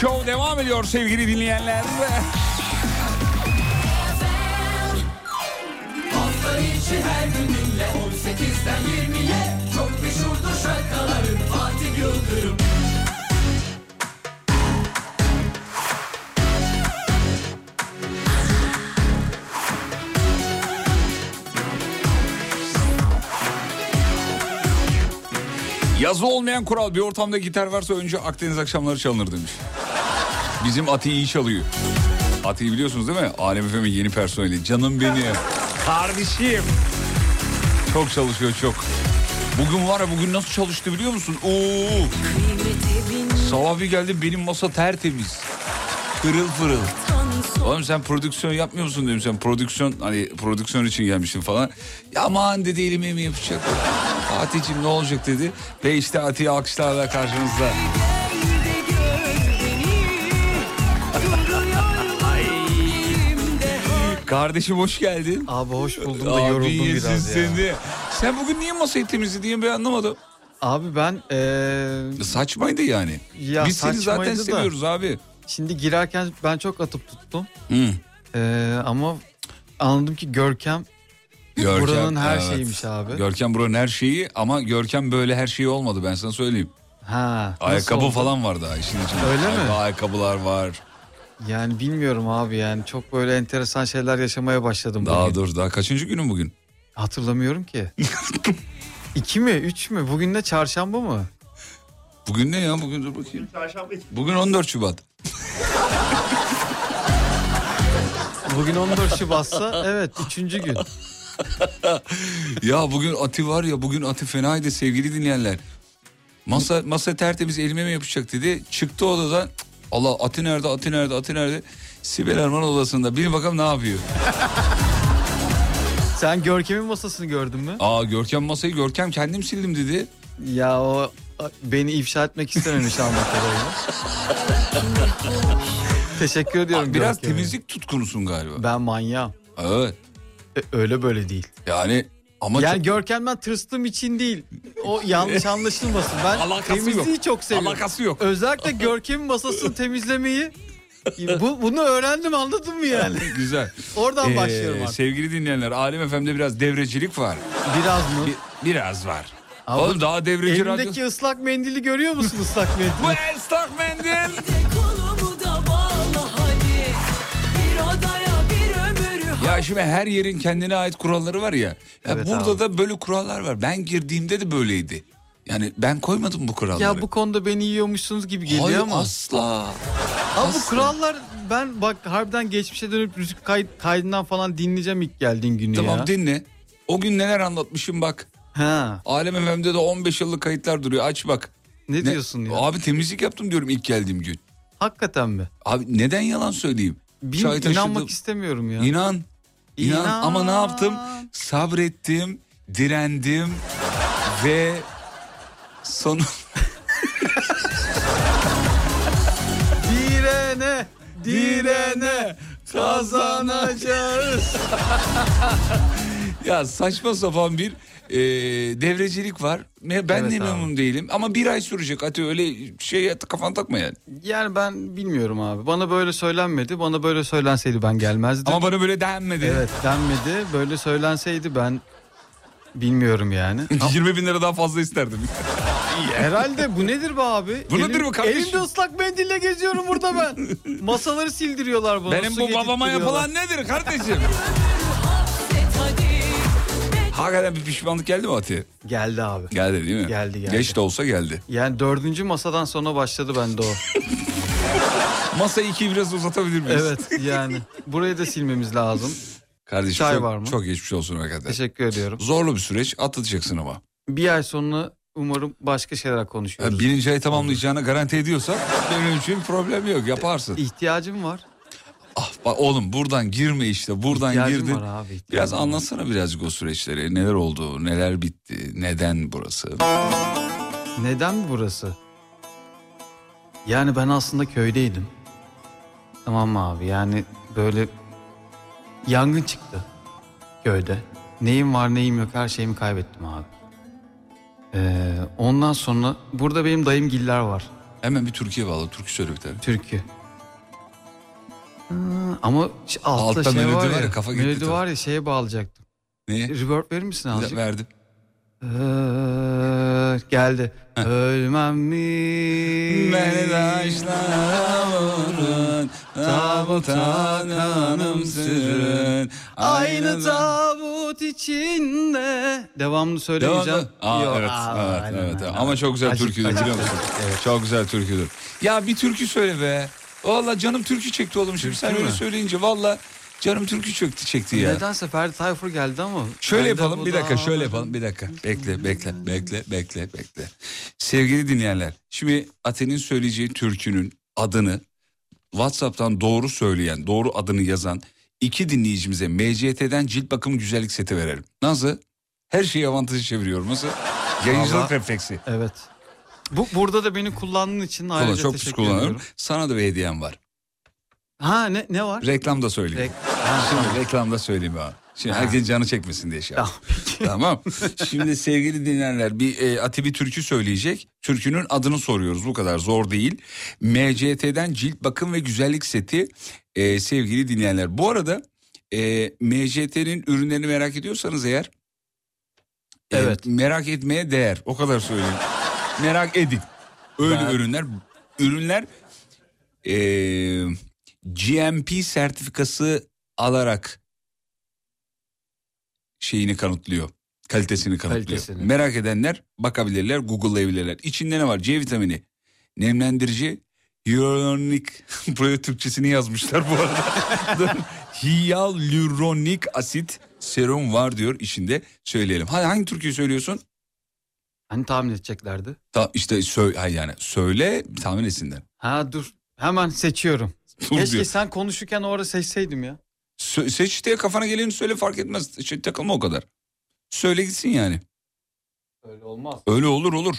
Show devam ediyor sevgili dinleyenler. Her gün dinle 18'den 20'ye Çok meşhurdur şarkıların Fatih Yıldırım Yazı olmayan kural bir ortamda gitar varsa önce Akdeniz akşamları çalınır demiş. Bizim Ati iyi çalıyor. Ati'yi biliyorsunuz değil mi? Alem Efem'in yeni personeli. Canım benim. Kardeşim. Çok çalışıyor çok. Bugün var ya bugün nasıl çalıştı biliyor musun? Oo. Sabah bir geldim benim masa tertemiz. Pırıl pırıl. Oğlum sen prodüksiyon yapmıyor musun dedim sen prodüksiyon hani prodüksiyon için gelmişsin falan. Ya aman dedi elime mi yapacak? Fatih'ciğim ne olacak dedi. Ve işte Atiye alkışlarla karşınızda. Kardeşim hoş geldin. Abi hoş buldum da Abi yoruldum iyisin biraz ya. sen de. Sen bugün niye masayı temizledin ben anlamadım. Abi ben eee, Saçmaydı yani. Ya Biz seni zaten da. seviyoruz abi. Şimdi girerken ben çok atıp tuttum. Hı. Eee, ama anladım ki Görkem Görkem, buranın her evet. şeyiymiş abi. Görkem buranın her şeyi ama Görkem böyle her şeyi olmadı ben sana söyleyeyim. ha, Ayakkabı oldu? falan var daha işin içinde. Öyle mi? Ay- Ayakkabılar var. Yani bilmiyorum abi yani çok böyle enteresan şeyler yaşamaya başladım Daha bugün. dur daha kaçıncı günün bugün? Hatırlamıyorum ki. İki mi? Üç mü? Bugün ne? Çarşamba mı? Bugün ne ya bugün dur bakayım. Bugün 14 Şubat. Bugün 14 Şubat'sa evet üçüncü gün. ya bugün Ati var ya bugün Ati fenaydı sevgili dinleyenler. Masa masa tertemiz elime mi yapışacak dedi. Çıktı odadan. Allah Ati nerede Ati nerede Ati nerede? Sibel Erman odasında. Bir bakalım ne yapıyor. Sen Görkem'in masasını gördün mü? Aa Görkem masayı Görkem kendim sildim dedi. Ya o beni ifşa etmek istememiş kadarıyla. Teşekkür ediyorum Biraz Görkem'e. temizlik tutkunusun galiba. Ben manyağım. Evet. E, öyle böyle değil. Yani ama yani çok- Görkem'den tırstığım için değil. O yanlış anlaşılmasın. Ben Alakası temizliği yok. çok seviyorum. Alakası yok. Özellikle Görkem'in masasını temizlemeyi bu, bunu öğrendim anladın mı yani? güzel. Oradan Ee, başlıyorum artık. Sevgili dinleyenler Alem FM'de biraz devrecilik var. Biraz mı? Bir- biraz var. Abi, Oğlum daha devreci radyo. Elimdeki ıslak mendili görüyor musun ıslak Bu mendili? ıslak mendil. Kolumu da bağla hadi Bir odaya bir ömür Ya şimdi her yerin kendine ait kuralları var ya. ya Evet burada abi. da böyle kurallar var. Ben girdiğimde de böyleydi. Yani ben koymadım bu kuralları. ya bu konuda beni yiyormuşsunuz gibi geliyor Hayır, ama. asla. Abi bu kurallar ben bak harbiden geçmişe dönüp müzik kay- kaydından falan dinleyeceğim ilk geldiğin günü Tamam ya. dinle. O gün neler anlatmışım bak. Ha, Alem FM'de de 15 yıllık kayıtlar duruyor. Aç bak. ne, diyorsun ya? Abi temizlik yaptım diyorum ilk geldiğim gün. Hakikaten mi? Abi neden yalan söyleyeyim? Çay taşıdım. inanmak istemiyorum ya. İnan. İnan. İnan. ama ne yaptım? Sabrettim, direndim ve sonu Direne, direne kazanacağız. ya saçma sapan bir e, devrecilik var. Ben Evet de abi. memnun değilim ama bir ay sürecek. Hadi öyle şey kafan takma yani. Yani ben bilmiyorum abi. Bana böyle söylenmedi. Bana böyle söylenseydi ben gelmezdim. Ama bana böyle denmedi. Evet denmedi. Böyle söylenseydi ben bilmiyorum yani. 20 bin lira daha fazla isterdim. Herhalde bu nedir be abi? Bu nedir bu kardeşim? Elimde ıslak mendille geziyorum burada ben. Masaları sildiriyorlar bana. Benim bu babama yapılan nedir kardeşim? Hakikaten bir pişmanlık geldi mi Ati? Geldi abi. Geldi değil mi? Geldi, geldi. Geç de olsa geldi. Yani dördüncü masadan sonra başladı bende o. Masayı iki biraz uzatabilir miyiz? evet yani. Burayı da silmemiz lazım. Kardeşim Çay çok, var mı? çok geçmiş olsun hakikaten. Teşekkür ediyorum. Zorlu bir süreç atlatacaksın ama. Bir ay sonra umarım başka şeyler konuşuyoruz. Yani birinci ayı tamamlayacağına garanti ediyorsan benim için problem yok yaparsın. İhtiyacım var. Ah, bak oğlum buradan girme işte buradan İhtiyacım girdin. var abi. Biraz var. anlatsana birazcık o süreçleri. Neler oldu, neler bitti, neden burası? Neden burası? Yani ben aslında köydeydim. Tamam mı abi? Yani böyle yangın çıktı köyde. Neyim var neyim yok her şeyimi kaybettim abi. Ee, ondan sonra burada benim dayımgiller var. Hemen bir Türkiye bağlı. Türkü söyle bir tane. Türkü. Ha, ama altta, Altta şey melodi var var ya, kafa gitti melodi tabii. var ya şeye bağlayacaktım. Niye? Reverb verir misin azıcık? Verdim. Ee, geldi. Ölmem mi? Beni taşlara vurun, tabuta kanım sürün. Aynı tabut içinde. Devamını söylemeyeceğim. Devamlı. Aa, Yok, evet, aa, evet, aynen, evet. aynen. Ama çok güzel türküdür biliyor musun? Evet. Çok güzel türküdür. Ya bir türkü söyle be. Valla canım türkü çekti oğlum şimdi sen öyle söyleyince valla canım türkü çekti çekti ya. Nedense Ferdi Tayfur geldi ama. Şöyle yapalım bir dakika şöyle yapalım bir dakika. Bekle bekle bekle bekle bekle. Sevgili dinleyenler şimdi Ate'nin söyleyeceği türkünün adını WhatsApp'tan doğru söyleyen doğru adını yazan iki dinleyicimize MCT'den cilt bakım güzellik seti verelim. Nasıl? Her şeyi avantajı çeviriyorum. Nasıl? Yayıncılık refleksi. Evet. Bu burada da beni kullandığın için Kullan, ayrıca çok pis teşekkür kullanıyorum. ediyorum. Sana da bir hediyem var. Ha ne ne var? Reklamda söyleyeyim. Rek- Şimdi reklamda söyleyeyim abi. Şimdi herkes canı çekmesin diye şey yaptım. Tamam. Şimdi sevgili dinleyenler bir e, Ati bir türkü söyleyecek. Türkünün adını soruyoruz. Bu kadar zor değil. MCT'den cilt bakım ve güzellik seti e, sevgili dinleyenler. Bu arada e, MCT'nin ürünlerini merak ediyorsanız eğer e, Evet. merak etmeye değer. O kadar söyleyeyim. Merak edin. Öyle Ben- ürünler ürünler e, GMP sertifikası alarak şeyini kanıtlıyor. Kalitesini kanıtlıyor. Kalitesini. Merak edenler bakabilirler, Google'layabilirler. İçinde ne var? C vitamini, nemlendirici, hyaluronik, buraya Türkçesini yazmışlar bu arada. Hyaluronik asit serum var diyor içinde. Söyleyelim. Hadi hangi türküyü söylüyorsun? Hani tahmin edeceklerdi. Ta, işte söyle, yani söyle tahmin etsinler. Ha dur. Hemen seçiyorum. Dur Keşke diyor. sen konuşurken orada seçseydim ya. Sö- seç işte kafana geleni söyle fark etmez. Şey, takılma o kadar. Söyle gitsin yani. Öyle olmaz. Öyle olur olur.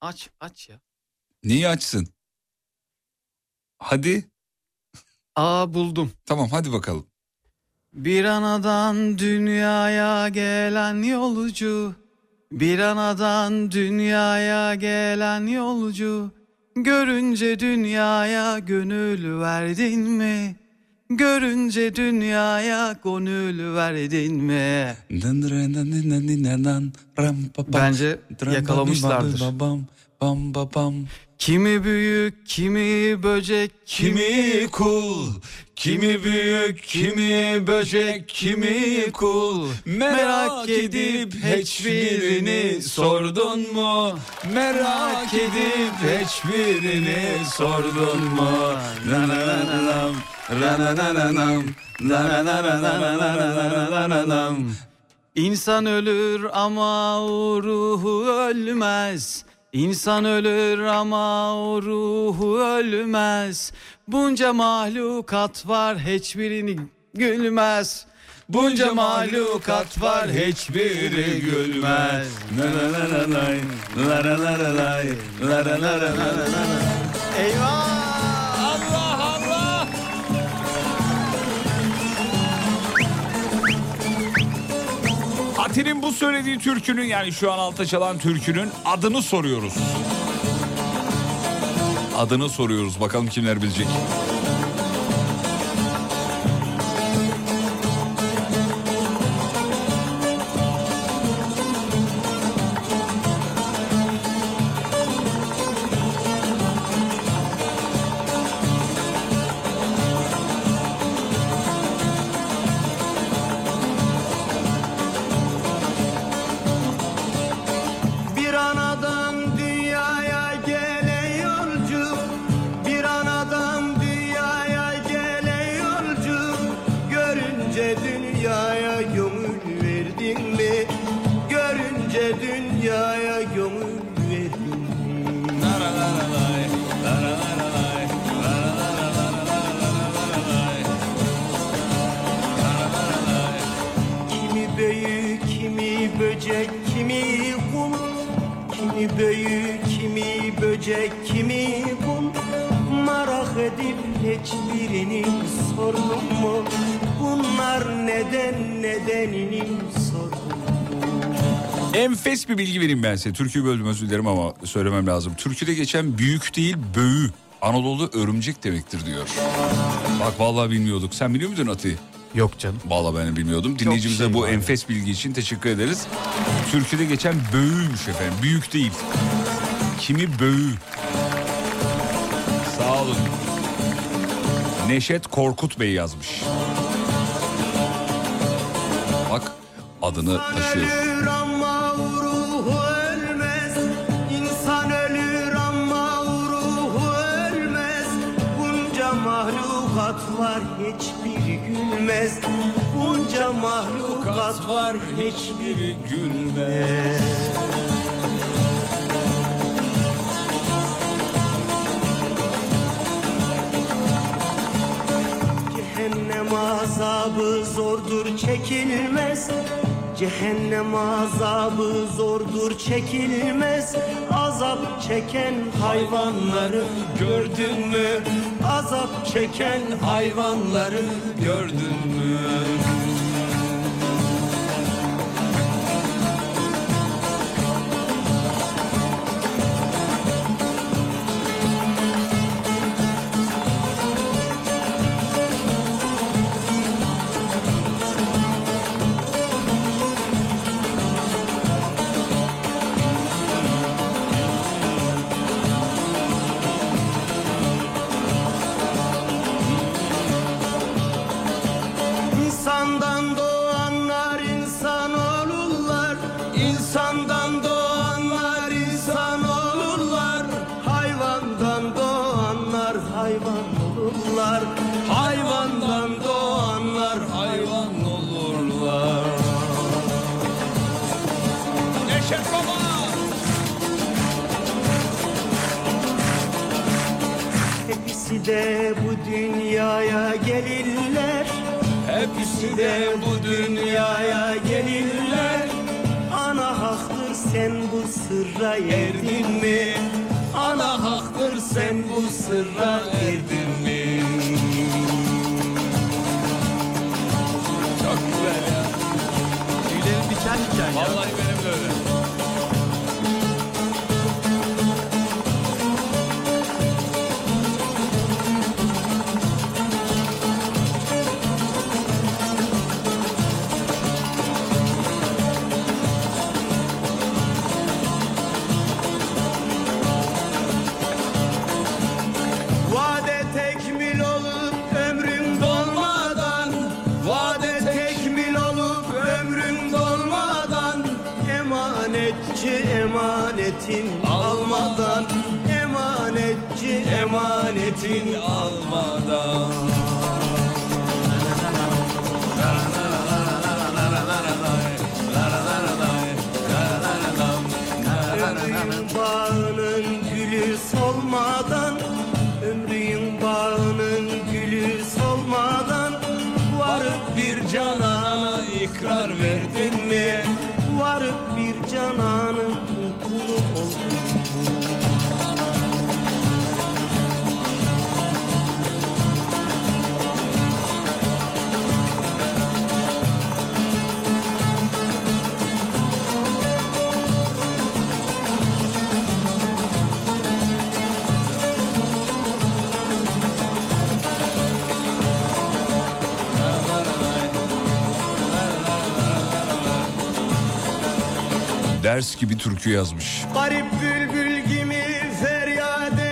Aç aç ya. Neyi açsın? Hadi. Aa buldum. Tamam hadi bakalım. Bir anadan dünyaya gelen yolcu Bir anadan dünyaya gelen yolcu Görünce dünyaya gönül verdin mi? Görünce dünyaya gönül verdin mi? Bence yakalamışlardır. Kimi büyük, kimi böcek, Kimi kul, Kimi büyük, kimi böcek, kimi kul Merak edip hiçbirini sordun mu? Merak edip hiçbirini sordun mu? Ranananam, ranananam, ranananam İnsan ölür ama o ruhu ölmez İnsan ölür ama o ruhu ölmez Bunca mahlukat var hiçbirini gülmez. Bunca mahlukat var hiçbiri gülmez. Laralalalay, laralalalay, laralalalay. Eyvah! Allah Allah! Atin'in bu söylediği türkünün yani şu an alta çalan türkünün adını soruyoruz. Adını soruyoruz bakalım kimler bilecek. Ben size. Türküyü böldüm özür dilerim ama söylemem lazım. Türküde geçen büyük değil böğü. Anadolu'da örümcek demektir diyor. Bak vallahi bilmiyorduk. Sen biliyor muydun Ati? Yok canım. Vallahi ben de bilmiyordum. Dinleyicimize şey bu var ya. enfes bilgi için teşekkür ederiz. Türküde geçen böğüymüş efendim. Büyük değil. Kimi böğü. Sağ olun. Neşet Korkut Bey yazmış. Bak adını taşıyor. Mahlukat var hiçbiri gülmez. Bunca mahlukat var hiçbiri gülmez. Cehennem azabı zordur çekilmez. Cehennem azabı zordur çekilmez. Azap çeken hayvanları gördün mü? Azap çeken hayvanları gördün mü? Ders gibi türkü yazmış. Garip bülbül gibi feryat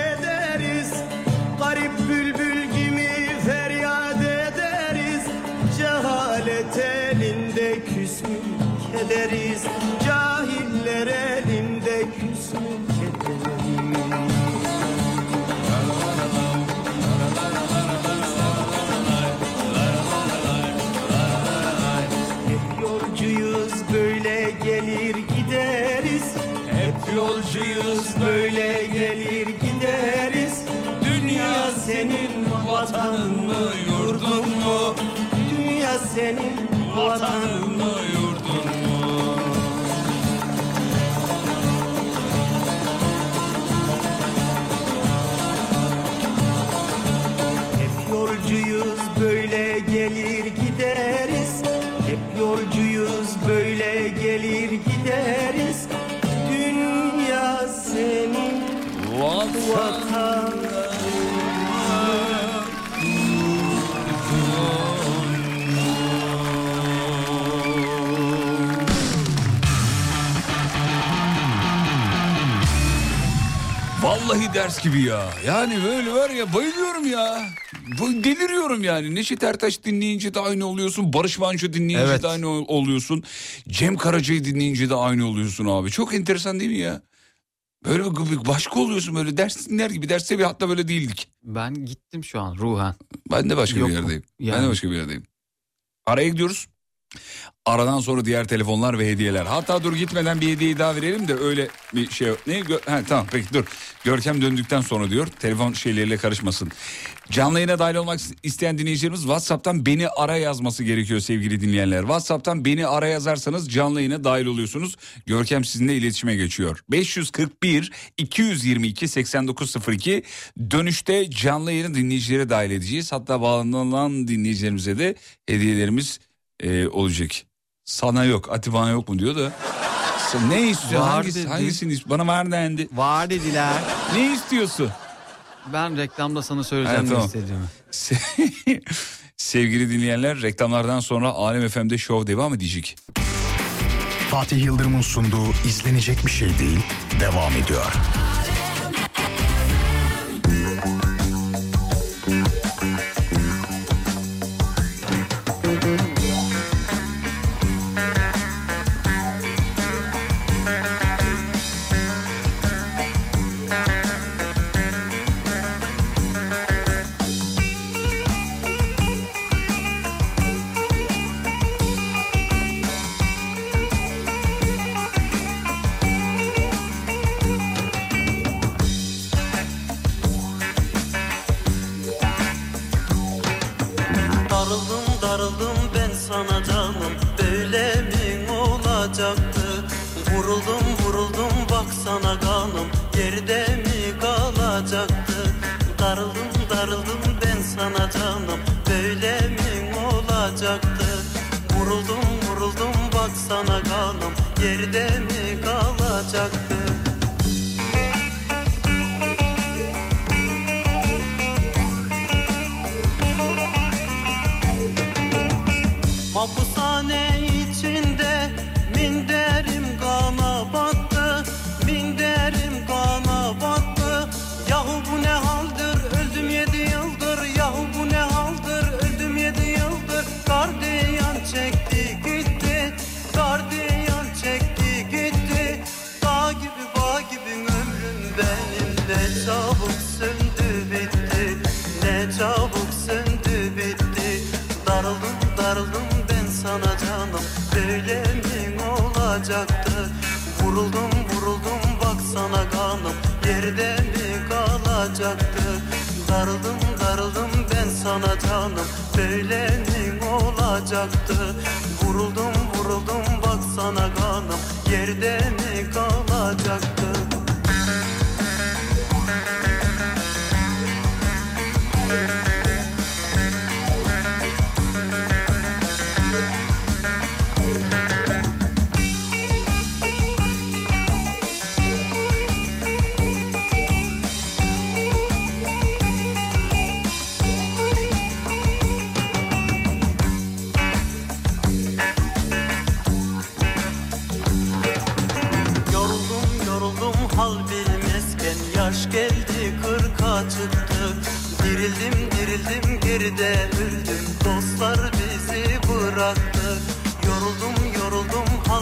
vatanın mı yurdun mu? Dünya senin vatanın Ders gibi ya. Yani böyle var ya bayılıyorum ya. Deliriyorum yani. Neşet Ertaş dinleyince de aynı oluyorsun. Barış Manço dinleyince Evet. de aynı ol- oluyorsun. Cem Karaca'yı dinleyince de aynı oluyorsun abi. Çok enteresan değil mi ya? Böyle başka oluyorsun böyle ders dinler gibi. Derste bir hatta böyle değildik. Ben gittim şu an ruhen. Ben de başka Yok bir yerdeyim. Ben de Yani. başka bir yerdeyim. Araya gidiyoruz. Aradan sonra diğer telefonlar ve hediyeler. Hatta dur gitmeden bir hediye daha verelim de öyle bir şey. Ne? Gö- ha, tamam peki dur. Görkem döndükten sonra diyor. Telefon şeyleriyle karışmasın. Canlı yayına dahil olmak isteyen dinleyicilerimiz WhatsApp'tan beni ara yazması gerekiyor sevgili dinleyenler. WhatsApp'tan beni ara yazarsanız canlı yayına dahil oluyorsunuz. Görkem sizinle iletişime geçiyor. 541 222 8902 dönüşte canlı yayını dinleyicilere dahil edeceğiz. Hatta bağlanan dinleyicilerimize de hediyelerimiz e, olacak. Sana yok Atiba yok mu diyor da. Ne istiyorsun? Var Hangisi, dedi. hangisini? Bana var dendi. Var dediler. Ne istiyorsun? Ben reklamda sana söyleyeceğim Evet, ne tamam. istediğimi. Se- Sevgili dinleyenler reklamlardan sonra Alem FM'de şov devam edecek. Fatih Yıldırım'ın sunduğu izlenecek bir şey değil devam ediyor.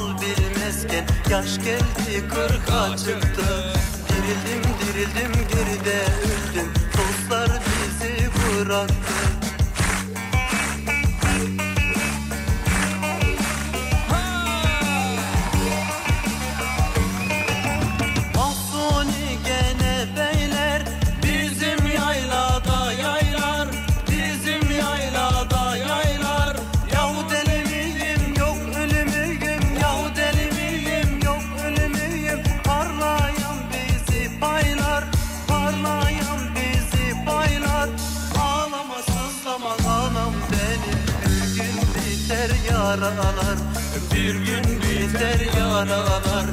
Hal bilmezken Yaş geldi kırka çıktı. Dirildim dirildim geride öldüm. Dostlar bizi bıraktı biter yaralar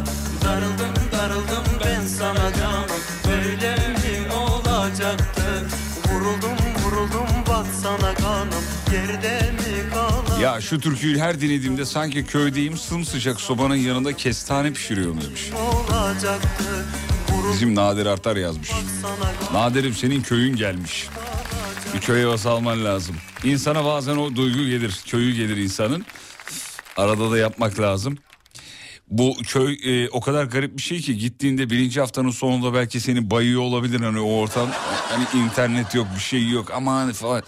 Darıldım darıldım ben sana canım Böyle mi olacaktı Vuruldum vuruldum bak sana kanım Geride mi kalan Ya şu türküyü her dinlediğimde sanki köydeyim sımsıcak sobanın yanında kestane pişiriyorum demiş. olacaktı Bizim Nadir Artar yazmış. Nadir'im senin köyün gelmiş. Bir köye havası alman lazım. İnsana bazen o duygu gelir, köyü gelir insanın. Arada da yapmak lazım. Bu köy e, o kadar garip bir şey ki gittiğinde birinci haftanın sonunda belki seni bayıyor olabilir hani o ortam. Hani internet yok bir şey yok aman falan.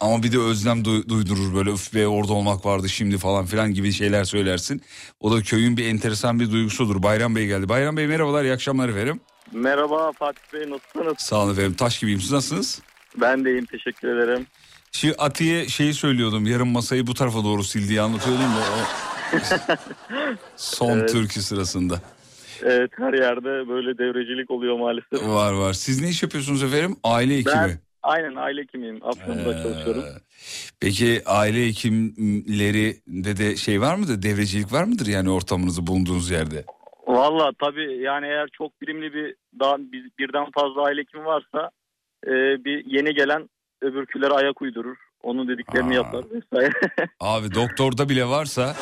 Ama bir de özlem du- duydurur böyle öf be orada olmak vardı şimdi falan filan gibi şeyler söylersin. O da köyün bir enteresan bir duygusudur. Bayram Bey geldi. Bayram Bey merhabalar iyi akşamlar efendim. Merhaba Fatih Bey nasılsınız? Sağ olun efendim taş gibiyim siz nasılsınız? Ben de iyiyim teşekkür ederim. Şimdi Atiye şeyi söylüyordum yarım masayı bu tarafa doğru sildiği anlatıyordum da o son Evet. türkü sırasında. Evet her yerde böyle devrecilik oluyor maalesef. Var var. Siz ne iş yapıyorsunuz efendim? Aile hekimi. Ben aynen aile hekimiyim. Afyon'da Ee, çalışıyorum. Peki aile hekimleri de de şey var mıdır? Devrecilik var mıdır yani ortamınızı bulunduğunuz yerde? Valla tabii yani eğer çok birimli bir daha bir- birden fazla aile hekimi varsa e, bir yeni gelen öbürkülere ayak uydurur. Onun dediklerini Aa. yapar vesaire. Abi doktorda bile varsa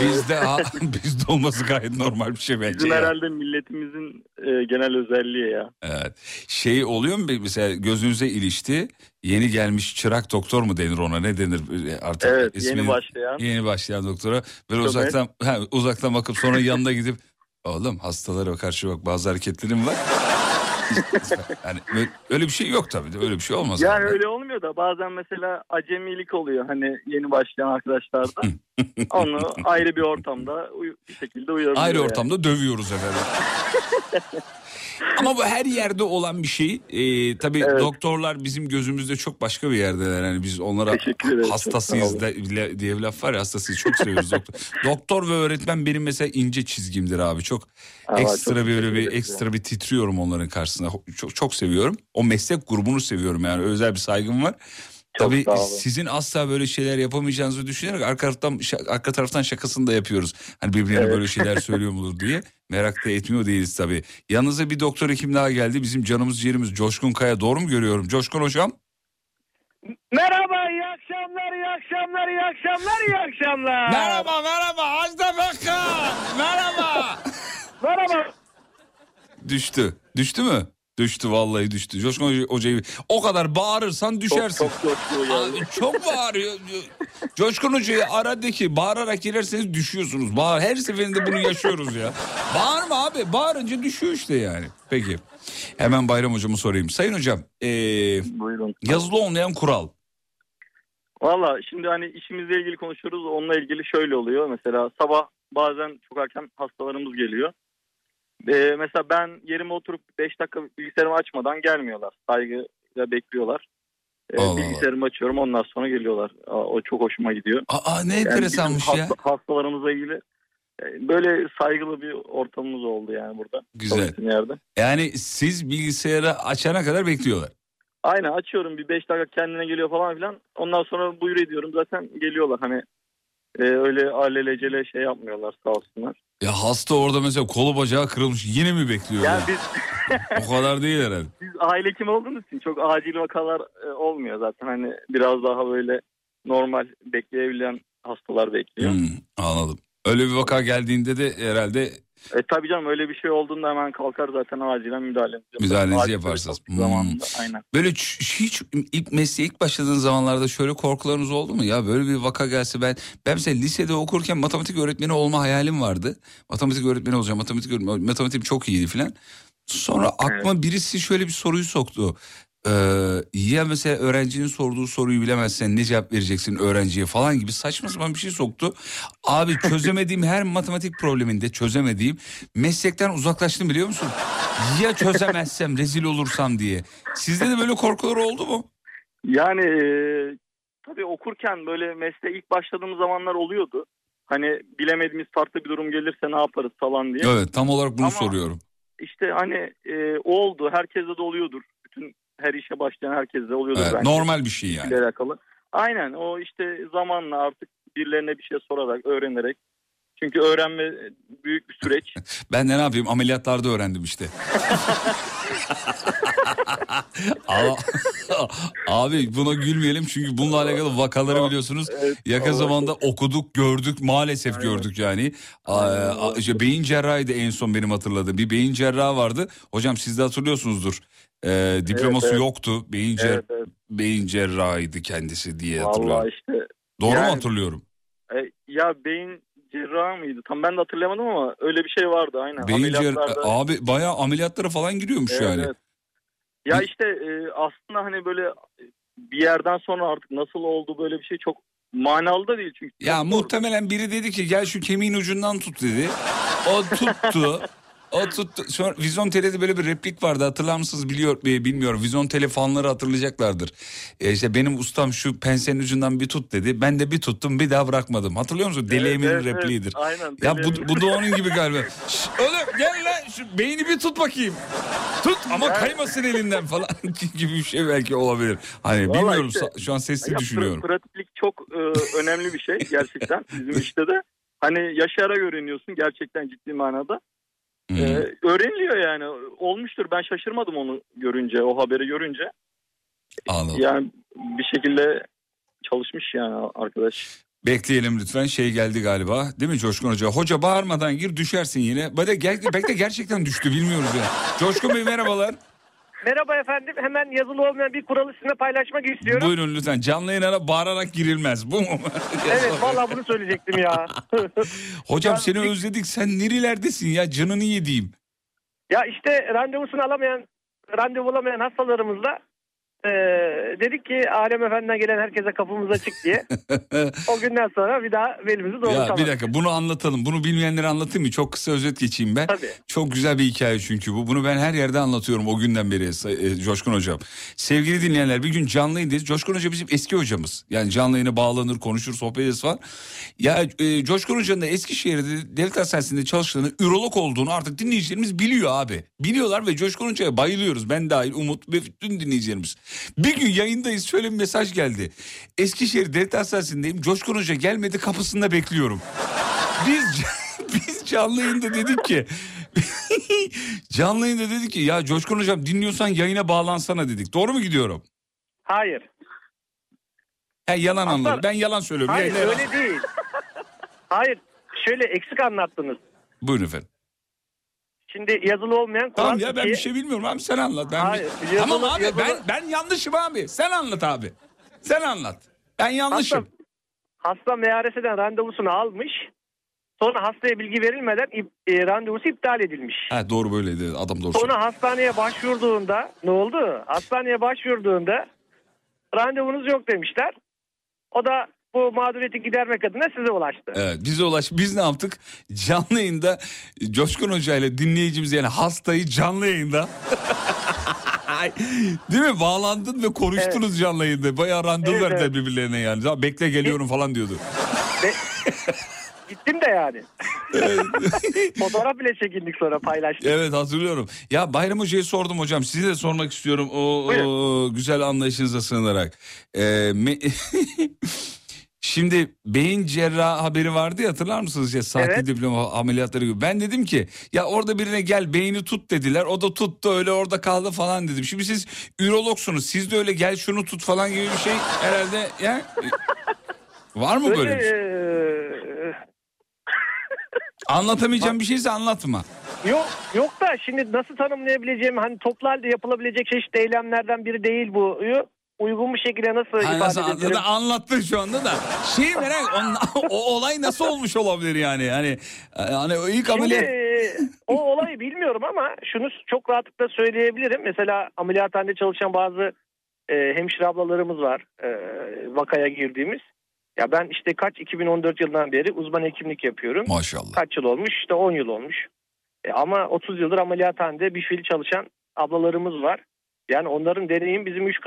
bizde bizde olması gayet normal bir şey bence. Bizim ya. herhalde milletimizin e, genel özelliği ya. Evet. Şey oluyor mu mesela gözünüze ilişti yeni gelmiş çırak doktor mu denir ona ne denir artık Evet ismini- yeni başlayan. Yeni başlayan doktora böyle Çok uzaktan ha, uzaktan bakıp sonra yanına gidip oğlum hastalara karşı bak bazı hareketlerim var. yani öyle bir şey yok tabii de öyle bir şey olmaz. Yani abi. öyle olmuyor da bazen mesela acemilik oluyor hani yeni başlayan arkadaşlarda. Onu ayrı bir ortamda bir şekilde uyarılıyor. Ayrı yani. ortamda dövüyoruz efendim. Ama bu her yerde olan bir şey. Ee, tabii Evet. doktorlar bizim gözümüzde çok başka bir yerdeler. Yani biz onlara hastasıyız de, bile- diye bir laf var ya hastasıyız. Çok seviyoruz doktor. doktor ve öğretmen benim mesela ince çizgimdir abi. Çok Aa, ekstra çok bir böyle bir ekstra bir titriyorum onların karşısında. Çok çok seviyorum. O meslek grubunu seviyorum yani özel bir saygım var. Çok Tabii sizin asla böyle şeyler yapamayacağınızı düşünerek arka taraftan arka taraftan şakasını da yapıyoruz. Hani birbirine Evet. böyle şeyler söylüyor mudur diye. Merak da etmiyor değiliz tabii. Yanınıza bir doktor hekim daha geldi. Bizim canımız ciğerimiz Coşkun Kaya. Doğru mu görüyorum? Coşkun hocam. Merhaba, iyi akşamlar, iyi akşamlar, iyi akşamlar, iyi akşamlar. merhaba. Ajda Pekkan. Merhaba. Merhaba. Düştü. Düştü mü? Düştü vallahi düştü. Coşkun Hoca- hocayı o kadar bağırırsan Çok, düşersin. çok coşkulu geldi. Abi çok bağırıyor. Coşkun Hoca'yı aradı ki bağırarak girerseniz düşüyorsunuz. Bağır. Her seferinde bunu yaşıyoruz ya. Bağırma abi. Bağırınca düşüyor işte yani. Peki. Hemen Bayram Hocamı sorayım. Sayın Hocam ee, Buyurun. yazılı olmayan kural. Valla şimdi hani işimizle ilgili konuşuyoruz. Onunla ilgili şöyle oluyor. Mesela sabah bazen çok erken hastalarımız geliyor. Ee, mesela ben yerime oturup 5 dakika bilgisayarımı açmadan gelmiyorlar. Saygıyla bekliyorlar. Ee, Allah Allah. bilgisayarımı açıyorum ondan sonra geliyorlar. Aa, o çok hoşuma gidiyor. Aa ne Yani enteresanmış bizim ya. hasta- hastalarımızla ilgili e, böyle saygılı bir ortamımız oldu yani burada. Güzel. Yerde. Yani siz bilgisayarı açana kadar bekliyorlar. Aynen açıyorum bir 5 dakika kendine geliyor falan filan. Ondan sonra buyur ediyorum zaten geliyorlar. Hani e, öyle alelacele şey yapmıyorlar sağ olsunlar. Ya hasta orada mesela kolu bacağı kırılmış yine mi bekliyor? Yani ya? biz O kadar değil herhalde. biz aile hekimi olduğumuz için çok acil vakalar e, olmuyor zaten. Hani biraz daha böyle normal bekleyebilen hastalar bekliyor. Hmm, anladım. Öyle bir vaka geldiğinde de herhalde E tabii canım öyle bir şey olduğunda hemen kalkar zaten acilen müdahalemizi. Müdahalenizi Acil yaparsınız. Hmm. Zamanında aynen. Böyle hiç ilk mesleğe ilk başladığınız zamanlarda şöyle korkularınız oldu mu? Ya böyle bir vaka gelse ben ben mesela lisede okurken matematik öğretmeni olma hayalim vardı. Matematik öğretmeni olacağım. Matematik öğretmeni, matematiğim çok iyiydi filan. Sonra aklıma birisi şöyle bir soruyu soktu. Ee, ya mesela öğrencinin sorduğu soruyu bilemezsen ne cevap vereceksin öğrenciye falan gibi saçma sapan bir şey soktu. Abi çözemediğim her matematik probleminde çözemediğim meslekten uzaklaştım biliyor musun? Ya çözemezsem rezil olursam diye. Sizde de böyle korkular oldu mu? Yani e, tabii okurken böyle mesleğe ilk başladığımız zamanlar oluyordu. Hani bilemediğimiz farklı bir durum gelirse ne yaparız falan diye. Evet tam olarak bunu Ama- soruyorum. İşte hani e, oldu. Herkeste de oluyordur. Her işe başlayan herkeste oluyordur Evet, bence. normal bir şey yani. ile alakalı. Aynen o işte zamanla artık birilerine bir şey sorarak, öğrenerek. Çünkü öğrenme büyük bir süreç. Ben de ne yapayım ameliyatlarda öğrendim işte. Abi buna gülmeyelim çünkü bununla alakalı vakaları biliyorsunuz. Yakın zamanda okuduk, gördük, maalesef gördük yani. Aa, a- işte beyin cerrahıydı en son benim hatırladığım. Bir beyin cerrahı vardı. Hocam siz de hatırlıyorsunuzdur. Ee, diploması Evet, evet. yoktu. Beyin cer Evet, evet. beyin cerrahıydı kendisi diye Vallahi hatırlıyorum. işte. Doğru mu yani- hatırlıyorum? E, ya beyin cerrahı mıydı? Tam ben de hatırlayamadım ama öyle bir şey vardı aynen. Beyin cer Ameliyatlarda- abi bayağı ameliyatlara falan giriyormuş Evet, yani. evet. Ya işte e, aslında hani böyle bir yerden sonra artık nasıl oldu böyle bir şey çok manalı da değil çünkü. Ya muhtemelen biri dedi ki gel şu kemiğin ucundan tut dedi. O tuttu. O tuttu. Sonra Vizontele'de böyle bir replik vardı hatırlar mısınız biliyor e, bilmiyorum. Vizontele fanları hatırlayacaklardır. E işte benim ustam şu pensenin ucundan bir tut dedi. Ben de bir tuttum bir daha bırakmadım. Hatırlıyor musun? Deli Evet, Emin'in evet, evet. repliğidir. Aynen, Ya bu, bu da onun gibi galiba. Şş, oğlum gel lan şu beyni bir tut bakayım. Tut ama kaymasın elinden falan gibi bir şey belki olabilir. Hani Vallahi bilmiyorum işte- şu an sesli düşünüyorum. Pratiklik çok e, önemli bir şey gerçekten bizim işte de. Hani yaşayarak öğreniyorsun gerçekten ciddi manada. Hmm. E, öğreniliyor yani. Olmuştur. Ben şaşırmadım onu görünce, o haberi görünce. Anladım. Yani bir şekilde çalışmış yani arkadaş. Bekleyelim lütfen şey geldi galiba değil mi Coşkun Hoca? Hoca bağırmadan gir düşersin yine. Böyle gel, belki de gerçekten düştü bilmiyoruz ya. Coşkun Bey merhabalar. Merhaba efendim. Hemen yazılı olmayan bir kuralı sizinle paylaşmak istiyorum. Buyurun lütfen canlı yayına bağırarak girilmez. Bu mu? Evet vallahi bunu söyleyecektim ya. Hocam seni özledik sen nerelerdesin ya canını yediğim. ya işte randevusunu alamayan, randevu alamayan hastalarımızla eee, dedik ki Alem Efendi'den gelen herkese kapımız açık diye. o günden sonra bir daha belimizi Ya doğrultamadık. bir dakika bunu anlatalım. Bunu bilmeyenlere anlatayım mı? Çok kısa özet geçeyim ben. Tabii. Çok güzel bir hikaye çünkü bu. Bunu ben her yerde anlatıyorum o günden beri e, Coşkun Hocam. Sevgili dinleyenler bir gün canlı yayındayız. Coşkun Hoca bizim eski hocamız. Yani canlı yayına bağlanır, konuşur, sohbet ederiz falan. Ya e, Coşkun Hoca'nın da Eskişehir'de devlet hastanesinde çalıştığını, ürolog olduğunu artık dinleyicilerimiz biliyor abi. Biliyorlar ve Coşkun Hoca'ya bayılıyoruz. Ben dahil Umut ve bütün dinleyicilerimiz. Bir gün yayındayız şöyle bir mesaj geldi. Eskişehir Devlet Hastanesi'ndeyim. Coşkun Hoca gelmedi kapısında bekliyorum. Biz biz canlı yayında dedik ki canlı yayında dedik ki ya Coşkun Hocam dinliyorsan yayına bağlansana dedik. Doğru mu gidiyorum? Hayır. He, yalan Aslan- anladım. Ben yalan söylüyorum. Hayır Yayına- öyle değil. Hayır şöyle eksik anlattınız. Buyurun efendim. Şimdi yazılı olmayan kural Tamam ya ben bir şey bilmiyorum abi sen anlat. Ben Hayır, yazılı- tamam abi yazılı- ben ben yanlışım abi. Sen anlat abi. Sen anlat. Ben yanlışım. Hasta MRS'den randevusunu almış. Sonra hastaya bilgi verilmeden e, randevusu iptal edilmiş. Ha, doğru böyleydi adam doğru. Sonra hastaneye başvurduğunda ne oldu? Hastaneye başvurduğunda randevunuz yok demişler. O da bu mağduriyeti gidermek adına size ulaştı. Evet bize ulaş. Biz ne yaptık? Canlı yayında Coşkun Hoca ile dinleyicimiz yani hastayı canlı yayında. Değil mi? Bağlandın ve konuştunuz canlı yayında. Bayağı randevu Evet, verdiler evet. birbirlerine yani. Ya Bekle geliyorum falan diyordu. Gittim de yani. Fotoğraf bile çekindik sonra paylaştık. Evet hatırlıyorum. Ya Bayram Hoca'ya sordum hocam. Size de sormak istiyorum o, o güzel anlayışınıza sığınarak. Ee, me- Şimdi beyin cerrah haberi vardı ya hatırlar mısınız ya sahte Evet. diploma ameliyatları gibi. Ben dedim ki ya orada birine gel beyni tut dediler. O da tuttu öyle orada kaldı falan dedim. Şimdi siz ürologsunuz. Siz de öyle gel şunu tut falan gibi bir şey herhalde ya. Var mı böyle bir şey? Öyle, e, Anlatamayacağım bir şeyse anlatma. Yok yok da şimdi nasıl tanımlayabileceğim hani toplu halde yapılabilecek çeşitli eylemlerden biri değil bu. Uygun bir şekilde nasıl Ha, ifade nasıl edebilirim? anlattın şu anda da. Şeyi merak o, o olay nasıl olmuş olabilir yani? Hani hani ilk Şimdi ameliyat e, o olayı bilmiyorum ama şunu çok rahatlıkla söyleyebilirim. Mesela ameliyathanede çalışan bazı e, hemşire ablalarımız var e, vakaya girdiğimiz. Ya ben işte kaç 2014 yılından beri uzman hekimlik yapıyorum. Maşallah. Kaç yıl olmuş? İşte 10 yıl olmuş. E, ama 30 yıldır ameliyathanede bir fiil çalışan ablalarımız var. Yani onların deneyim bizim 3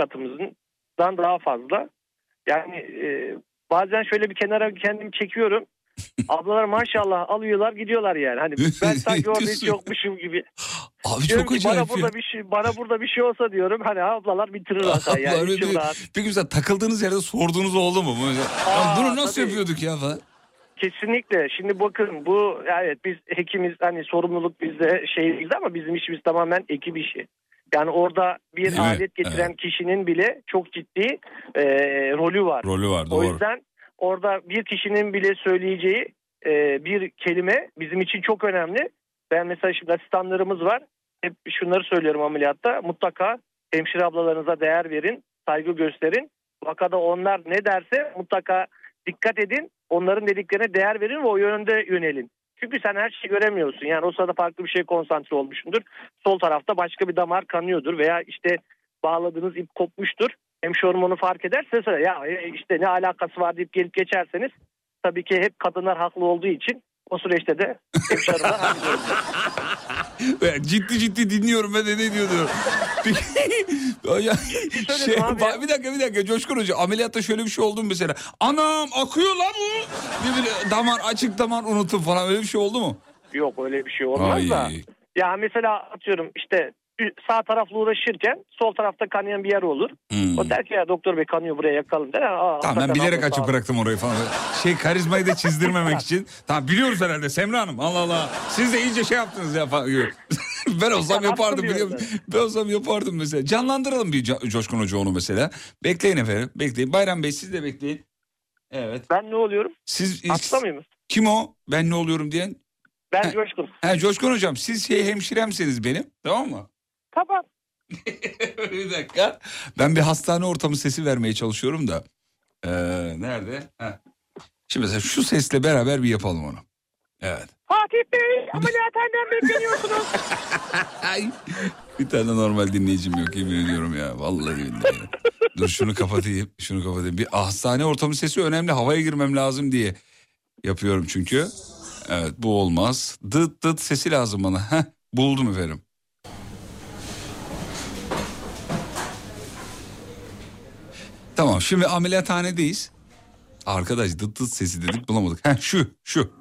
katımızdan daha fazla. Yani e, bazen şöyle bir kenara kendimi çekiyorum. Ablalar maşallah alıyorlar gidiyorlar yani. Hani ben sanki orada hiç yokmuşum gibi. Abi Diyorum çok ki bana acayip ya. burada bir şey bana burada bir şey olsa diyorum hani ablalar bitirir hatayı yani öyle rahat. Peki mesela takıldığınız yerde sorduğunuz oldu mu? Mesela, "Ya Aa, bunu nasıl tabii. yapıyorduk ya falan? Kesinlikle. Şimdi bakın bu evet biz hekimiz hani sorumluluk bizde şey değil ama bizim işimiz tamamen ekip işi. Yani orada bir Değil mi? alet getiren kişinin bile çok ciddi e, rolü var. Rolü var O doğru. yüzden orada bir kişinin bile söyleyeceği e, bir kelime bizim için çok önemli. Ben mesela şimdi asistanlarımız var. Hep şunları söylüyorum ameliyatta. Mutlaka hemşire ablalarınıza değer verin, saygı gösterin. Vakada onlar ne derse mutlaka dikkat edin. Onların dediklerine değer verin ve o yönde yönelin. Çünkü sen her şeyi göremiyorsun. Yani o sırada farklı bir şeye konsantre olmuşsundur. Sol tarafta başka bir damar kanıyordur veya işte bağladığınız ip kopmuştur. Hemşire hormonu fark ederse ya e, işte ne alakası var deyip gelip geçerseniz tabii ki hep kadınlar haklı olduğu için o süreçte de. Ya Ciddi ciddi dinliyorum ben de ne diyor diyorum. Peki, ya, şey, abi ya. bir dakika bir dakika Coşkun Hoca ameliyatta şöyle bir şey oldu mu mesela? Anam akıyor lan bu. Bir, bir damar açık damar unuttum falan öyle bir şey oldu mu? Yok öyle bir şey olmaz da. Ay. Ya mesela atıyorum işte sağ tarafla uğraşırken sol tarafta kanayan bir yer olur. Hmm. O der ki ya doktor bey kanıyor buraya yakalım der. Aa, Tamam ben bilerek ol. bıraktım orayı falan. Şey karizmayı da çizdirmemek için. Tamam biliyoruz herhalde Semra Hanım. Allah Allah. Siz de iyice şey yaptınız ya falan. Ben olsam yapardım biliyor musun? Ben olsam yapardım mesela. Canlandıralım bir Co- Coşkun Hoca onu mesela. Bekleyin efendim. Bekleyin. Bayram Bey siz de bekleyin. Evet. Ben ne oluyorum? Siz Hasta mıyım? kim o? Ben ne oluyorum diyen? Ben Coşkun. Ha Coşkun Hocam siz şey hemşiremsiniz benim. Tamam mı? Tamam. bir dakika. Ben bir hastane ortamı sesi vermeye çalışıyorum da. Ee, nerede? Heh. Şimdi mesela şu sesle beraber bir yapalım onu. Evet. Fatih Bey ameliyathaneden bekleniyorsunuz. Ay. Bir tane normal dinleyicim yok yemin ediyorum ya. Vallahi billahi. Dur şunu kapatayım. Şunu kapatayım. Bir hastane ortamı sesi önemli. Havaya girmem lazım diye yapıyorum çünkü. Evet bu olmaz. Dıt dıt sesi lazım bana. Heh, buldum efendim. Tamam şimdi ameliyathanedeyiz. Arkadaş dıt dıt sesi dedik bulamadık. Heh, şu şu.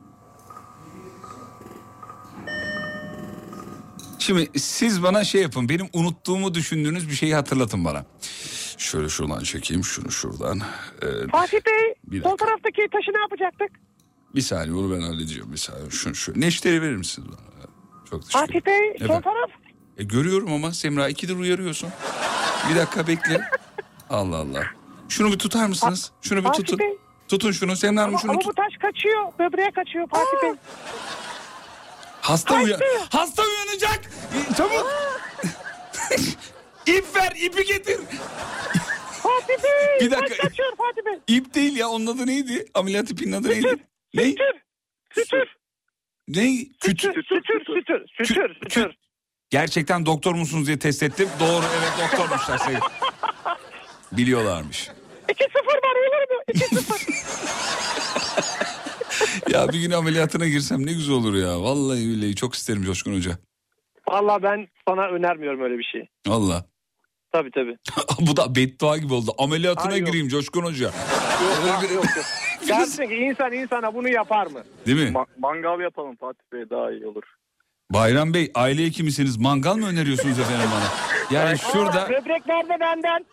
Şimdi siz bana şey yapın. Benim unuttuğumu düşündüğünüz bir şeyi hatırlatın bana. Şöyle şuradan çekeyim şunu şuradan. Ee, Fatih Bey sol taraftaki taşı ne yapacaktık? bir saniye onu ben halledeceğim. Bir saniye şunu şu. Neşteri verir misiniz bana? Çok teşekkür. Fatih Bey sol Efendim? taraf. E, görüyorum ama Semra ikidir uyarıyorsun. Bir dakika bekle. Allah Allah. Şunu bir tutar mısınız? Şunu bir Fatih tutun. Bey. Tutun şunu Semra Hanım Ama, şunu ama tut. bu taş kaçıyor. Böbreğe kaçıyor Fatih Bey. Hasta uyan. Hasta uyanacak. E, Çabuk. İp ver, ipi getir. Fatih Bey. Bir dakika. Taş kaçıyor Fatih Bey. İp değil ya onun adı neydi? Ameliyat ipinin adı neydi? Ne? Sütür. Sütür. Ne? Küt. Sütür. Sütür. Sütür. Sütür. Sütür. Gerçekten doktor musunuz diye test ettim. Doğru evet doktormuşlar. Sevgili. Biliyorlarmış. 2-0 var olur mu? 2-0. Ya bir gün ameliyatına girsem ne güzel olur ya. Vallahi billahi çok isterim Coşkun Hoca. Valla ben sana önermiyorum öyle bir şey. Valla. Tabii tabii. Bu da beddua gibi oldu. Ameliyatına Ay, yok. gireyim Coşkun Hoca. Yok, yok, yok. Dersin ki insan insana bunu yapar mı? Değil mi? Ma- mangal yapalım Fatih Bey daha iyi olur. Bayram Bey aile hekimisiniz. Mangal mı öneriyorsunuz efendim bana? Yani şurada Aa, böbrek nerede benden?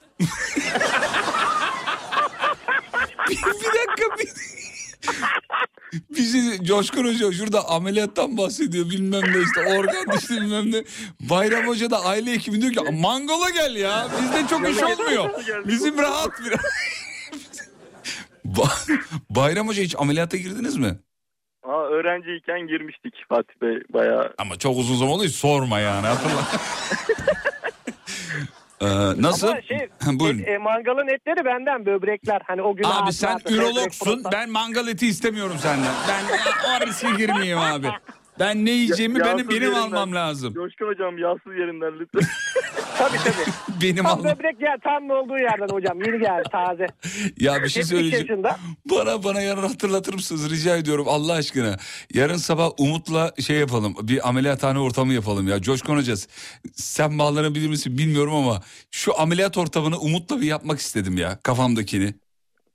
Bir dakika bir... Bizi Coşkun Hoca şurada ameliyattan bahsediyor bilmem ne işte organ işte bilmem ne. Bayram Hoca da aile hekimi diyor ki mangala gel ya bizde çok iş olmuyor. Bizim rahat bir... Ba- Bayram Hoca hiç ameliyata girdiniz mi? Aa, öğrenciyken girmiştik Fatih Bey bayağı. Ama çok uzun zaman oldu hiç sorma yani hatırla. Ee, nasıl? Ama şey, Buyurun. e, mangalın etleri benden böbrekler. Hani o gün Abi sen ürologsun. Ben mangal eti istemiyorum senden. Ben o riske girmeyeyim abi. Ben ne yiyeceğimi Ya- benim yağsız benim yerinden. almam lazım. Coşkun hocam yağsız yerinden lütfen. Tabii tabii. Benim Tam almam. böbrek yer tam olduğu yerden hocam. Yeni geldi taze. Ya bir şey 70 söyleyeceğim. yaşında. Bana bana yarın hatırlatır mısınız rica ediyorum Allah aşkına. Yarın sabah Umut'la şey yapalım. Bir ameliyathane ortamı yapalım ya. Coşkun Hoca sen bağlanabilir misin bilmiyorum ama şu ameliyat ortamını Umut'la bir yapmak istedim ya kafamdakini.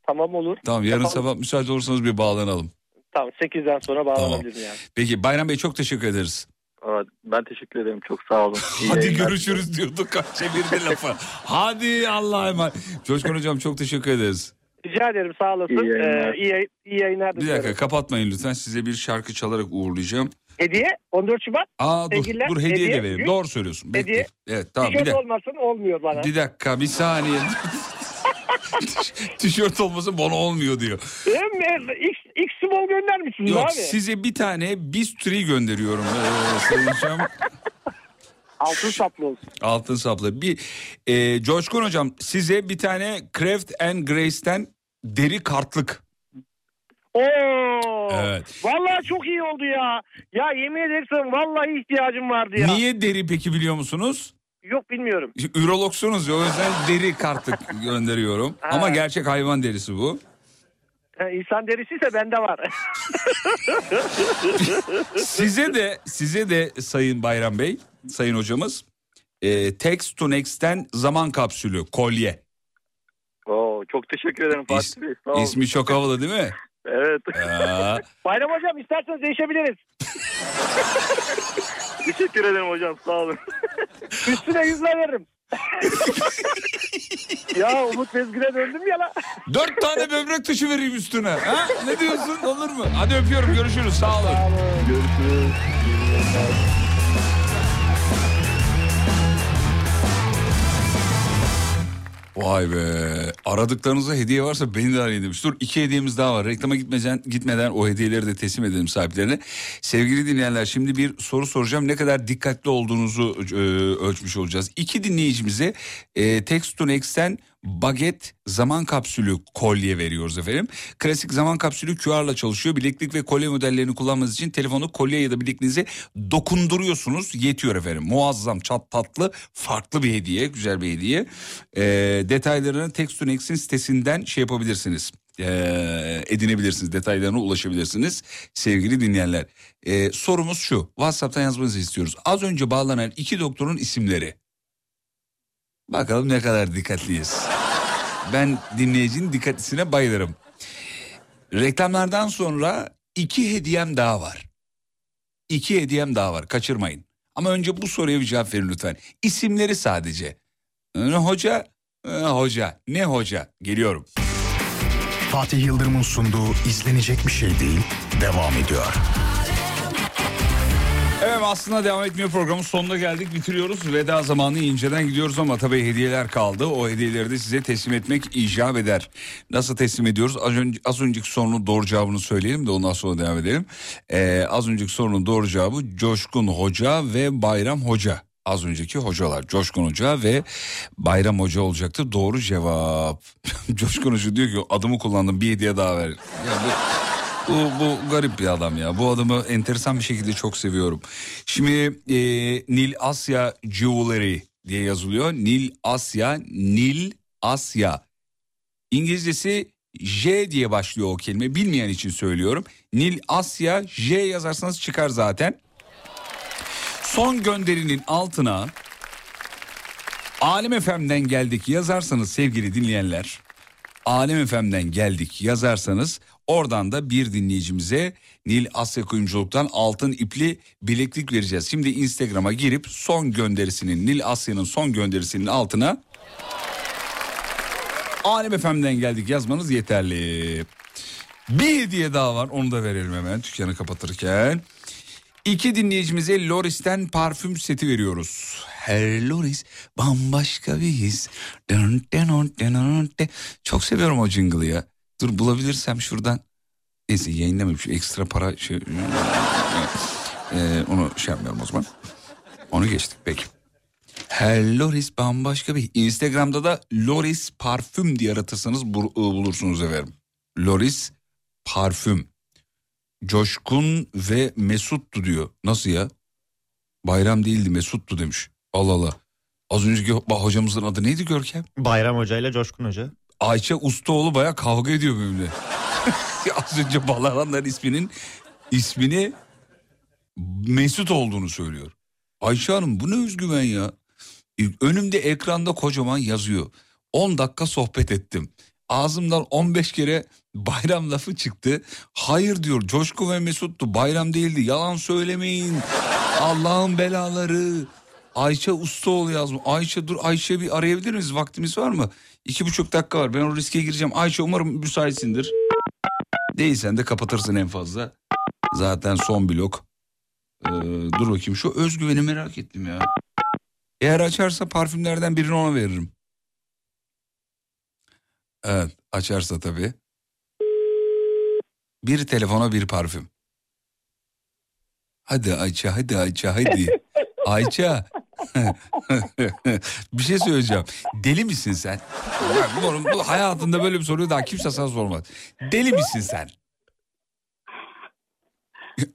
Tamam olur. Tamam yarın Yapalım. sabah müsaade olursanız bir bağlanalım. Tamam 8'den sonra bağlanabilirim yani. Peki Bayram Bey çok teşekkür ederiz. Evet, Ben teşekkür ederim. Çok sağ olun. İyi Hadi görüşürüz diyorduk. Çevirdi lafı. Hadi Allah'a emanet. Coşkun hocam çok teşekkür ederiz. Rica ederim sağ olasın. İyi yayınlar. Ee, iyi, iyi yayınlar Bir dakika kapatmayın lütfen. Size bir şarkı çalarak uğurlayacağım. Hediye 14 Şubat. Aa dur, Sevgililer, dur hediye, hediye, de verelim. gün. Doğru söylüyorsun. Bekle. Hediye. Evet tamam bir Tişört dakika. olmasın olmuyor bana. Bir dakika bir saniye. Tişört olmasa bana olmuyor diyor. Hem, X, X small göndermişsiniz Yok abi. size bir tane bisturi gönderiyorum. Ee, Sayın Hocam. Altın saplı olsun. Altın saplı. Bir e, Coşkun hocam size bir tane Craft and Grace'ten deri kartlık. Oo. Evet. Vallahi çok iyi oldu ya. Ya yemin ederim vallahi ihtiyacım vardı ya. Niye deri peki biliyor musunuz? Yok bilmiyorum. Ürologsunuz ya o yüzden deri kartlık gönderiyorum. Ha. Ama gerçek hayvan derisi bu. Ha, İnsan derisiyse bende var. Size de size de Sayın Bayram Bey, Sayın hocamız e, Text to Next'ten zaman kapsülü, kolye. Oo, çok teşekkür ederim Fatih İs- Bey. Sağ olun. İsmi çok havalı değil mi? Evet. Aa, Bayram hocam isterseniz değişebiliriz. teşekkür ederim hocam. Sağ olun. Üstüne yüzle veririm. ya Umut Bezgin'e döndüm ya la. dört tane böbrek taşı vereyim üstüne. Ha? Ne diyorsun olur mu? Hadi öpüyorum görüşürüz sağ olun. Görüşürüz. Vay be. Aradıklarınızda hediye varsa beni de arayın demiş. Dur iki hediyemiz daha var. Reklama gitmeden, gitmeden o hediyeleri de teslim edelim sahiplerine. Sevgili dinleyenler şimdi bir soru soracağım. Ne kadar dikkatli olduğunuzu e, ölçmüş olacağız. İki dinleyicimize e, Text to Next'ten baget zaman kapsülü kolye veriyoruz efendim. Klasik zaman kapsülü QR'la çalışıyor. Bileklik ve kolye modellerini kullanmanız için telefonu kolye ya da bilekliğinize dokunduruyorsunuz. Yetiyor efendim. Muazzam, çat tatlı, farklı bir hediye, güzel bir hediye. Ee, detaylarını Text to Next'in sitesinden şey yapabilirsiniz. Ee, edinebilirsiniz. Detaylarına ulaşabilirsiniz sevgili dinleyenler. Ee, sorumuz şu. WhatsApp'tan yazmanızı istiyoruz. Az önce bağlanan iki doktorun isimleri. Bakalım ne kadar dikkatliyiz. Ben dinleyicinin dikkatlisine bayılırım. Reklamlardan sonra iki hediyem daha var. İki hediyem daha var kaçırmayın. Ama önce bu soruya bir cevap verin lütfen. İsimleri sadece. Ne hoca? Ee, hoca. Ne hoca? Geliyorum. Fatih Yıldırım'ın sunduğu izlenecek bir şey değil devam ediyor. Evet aslında devam etmiyor programın sonuna geldik bitiriyoruz. Veda zamanı inceden gidiyoruz ama tabii hediyeler kaldı. O hediyeleri de size teslim etmek icap eder. Nasıl teslim ediyoruz? Az, önce, az önceki sorunun doğru cevabını söyleyelim de ondan sonra devam edelim. Ee, az önceki sorunun doğru cevabı Coşkun Hoca ve Bayram Hoca. Az önceki hocalar Coşkun Hoca ve Bayram Hoca olacaktı. Doğru cevap. Coşkun Hoca diyor ki adımı kullandım bir hediye daha ver. Ya bu- bu, garip bir adam ya. Bu adamı enteresan bir şekilde çok seviyorum. Şimdi e, Nil Asya Jewelry diye yazılıyor. Nil Asya, Nil Asya. İngilizcesi J diye başlıyor o kelime. Bilmeyen için söylüyorum. Nil Asya J yazarsanız çıkar zaten. Son gönderinin altına Alem FM'den geldik yazarsanız sevgili dinleyenler. Alem FM'den geldik yazarsanız oradan da bir dinleyicimize Nil Asya Kuyumculuk'tan altın ipli bileklik vereceğiz. Şimdi Instagram'a girip son gönderisinin Nil Asya'nın son gönderisinin altına Alem FM'den geldik yazmanız yeterli. Bir hediye daha var onu da verelim hemen dükkanı kapatırken. İki dinleyicimize Loris'ten parfüm seti veriyoruz. Her Loris bambaşka bir his. Çok seviyorum o jingle'ı ya. Dur bulabilirsem şuradan. Neyse yayınlamayayım şu ekstra para şey. Ee, onu şey yapmıyorum o zaman. Onu geçtik peki. Her Loris bambaşka bir. Instagram'da da Loris parfüm diye aratırsanız bul- bulursunuz efendim. Loris parfüm. Coşkun ve Mesut'tu diyor. Nasıl ya? Bayram değildi Mesut'tu demiş. Allah Allah. Az önceki ho- hocamızın adı neydi Görkem? Bayram Hoca ile Coşkun Hoca. Ayça Ustaoğlu baya kavga ediyor benimle. Az önce bağlananların isminin ismini Mesut olduğunu söylüyor. Ayşe Hanım bu ne özgüven ya. Önümde ekranda kocaman yazıyor. 10 dakika sohbet ettim. Ağzımdan 15 kere bayram lafı çıktı. Hayır diyor Coşku ve Mesut'tu bayram değildi yalan söylemeyin. Allah'ın belaları. Ayça Ustaoğlu yazmış. Ayça dur Ayça bir arayabilir miyiz? Vaktimiz var mı? İki buçuk dakika var. Ben o riske gireceğim. Ayça umarım müsaitsindir. Değilsen de kapatırsın en fazla. Zaten son blok. Ee, dur bakayım şu özgüveni merak ettim ya. Eğer açarsa parfümlerden birini ona veririm. Evet açarsa tabii. Bir telefona bir parfüm. Hadi Ayça hadi Ayça hadi. Ayça. bir şey söyleyeceğim. Deli misin sen? Bak, bu, bu hayatında böyle bir soruyu daha kimse sana sormaz. Deli misin sen?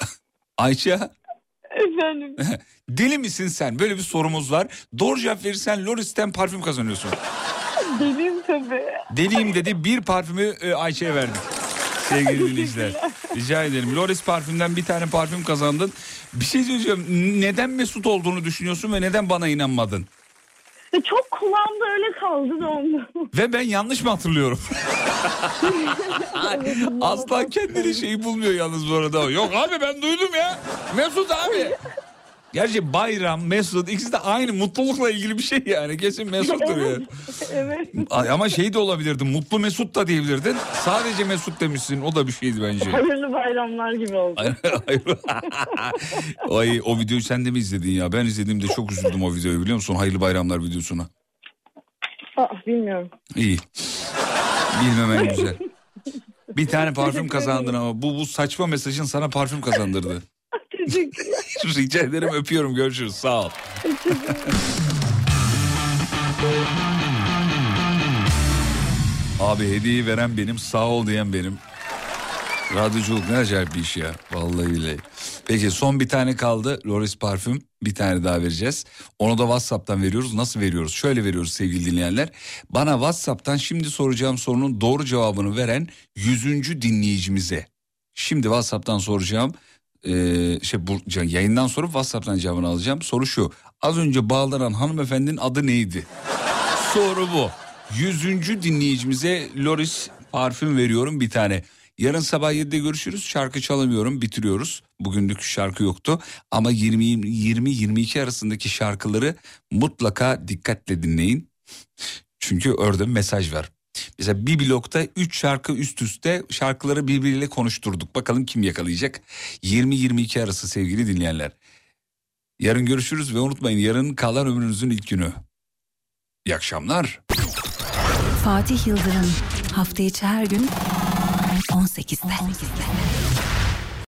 Ayça. Efendim. Deli misin sen? Böyle bir sorumuz var. Doğru cevap verirsen Loris'ten parfüm kazanıyorsun. Deliyim tabii. Deliyim dedi bir parfümü e, Ayça'ya verdik. Sevgili dinleyiciler. Rica ederim. Loris parfümden bir tane parfüm kazandın. Bir şey söyleyeceğim. Neden Mesut olduğunu düşünüyorsun ve neden bana inanmadın? Çok kulağımda öyle kaldı da ondan. Ve ben yanlış mı hatırlıyorum? Asla kendini şeyi bulmuyor yalnız bu arada. Yok abi ben duydum ya. Mesut abi. Gerçi bayram, Mesut ikisi de aynı mutlulukla ilgili bir şey yani. Kesin Mesut'tur yani. evet. Ay, Ama şey de olabilirdi. Mutlu Mesut da diyebilirdin. Sadece Mesut demişsin. O da bir şeydi bence. Hayırlı bayramlar gibi oldu. Ay, o videoyu sen de mi izledin ya? Ben izlediğimde çok üzüldüm o videoyu biliyor musun? Hayırlı bayramlar videosuna. Aa, bilmiyorum. İyi. Bilmemen güzel. Bir tane parfüm kazandın ama bu, bu saçma mesajın sana parfüm kazandırdı. Rica ederim öpüyorum görüşürüz sağ ol. Abi hediyeyi veren benim sağ ol diyen benim. Radyoculuk ne acayip bir iş ya. Vallahi billahi. Peki son bir tane kaldı. Loris parfüm. Bir tane daha vereceğiz. Onu da WhatsApp'tan veriyoruz. Nasıl veriyoruz? Şöyle veriyoruz sevgili dinleyenler. Bana WhatsApp'tan şimdi soracağım sorunun doğru cevabını veren 100. dinleyicimize. Şimdi WhatsApp'tan soracağım. Ee, şey bu yayından sonra WhatsApp'tan cevabını alacağım. Soru şu. Az önce bağlanan hanımefendinin adı neydi? Soru bu. 100. dinleyicimize Loris parfüm veriyorum bir tane. Yarın sabah 7'de görüşürüz. Şarkı çalamıyorum, bitiriyoruz. Bugünlük şarkı yoktu ama 20 20 22 arasındaki şarkıları mutlaka dikkatle dinleyin. Çünkü orada mesaj var. Mesela bir blokta 3 şarkı üst üste şarkıları birbiriyle konuşturduk. Bakalım kim yakalayacak? 20-22 arası sevgili dinleyenler. Yarın görüşürüz ve unutmayın yarın kalan ömrünüzün ilk günü. İyi akşamlar. Fatih Yıldırım hafta içi her gün 18'de.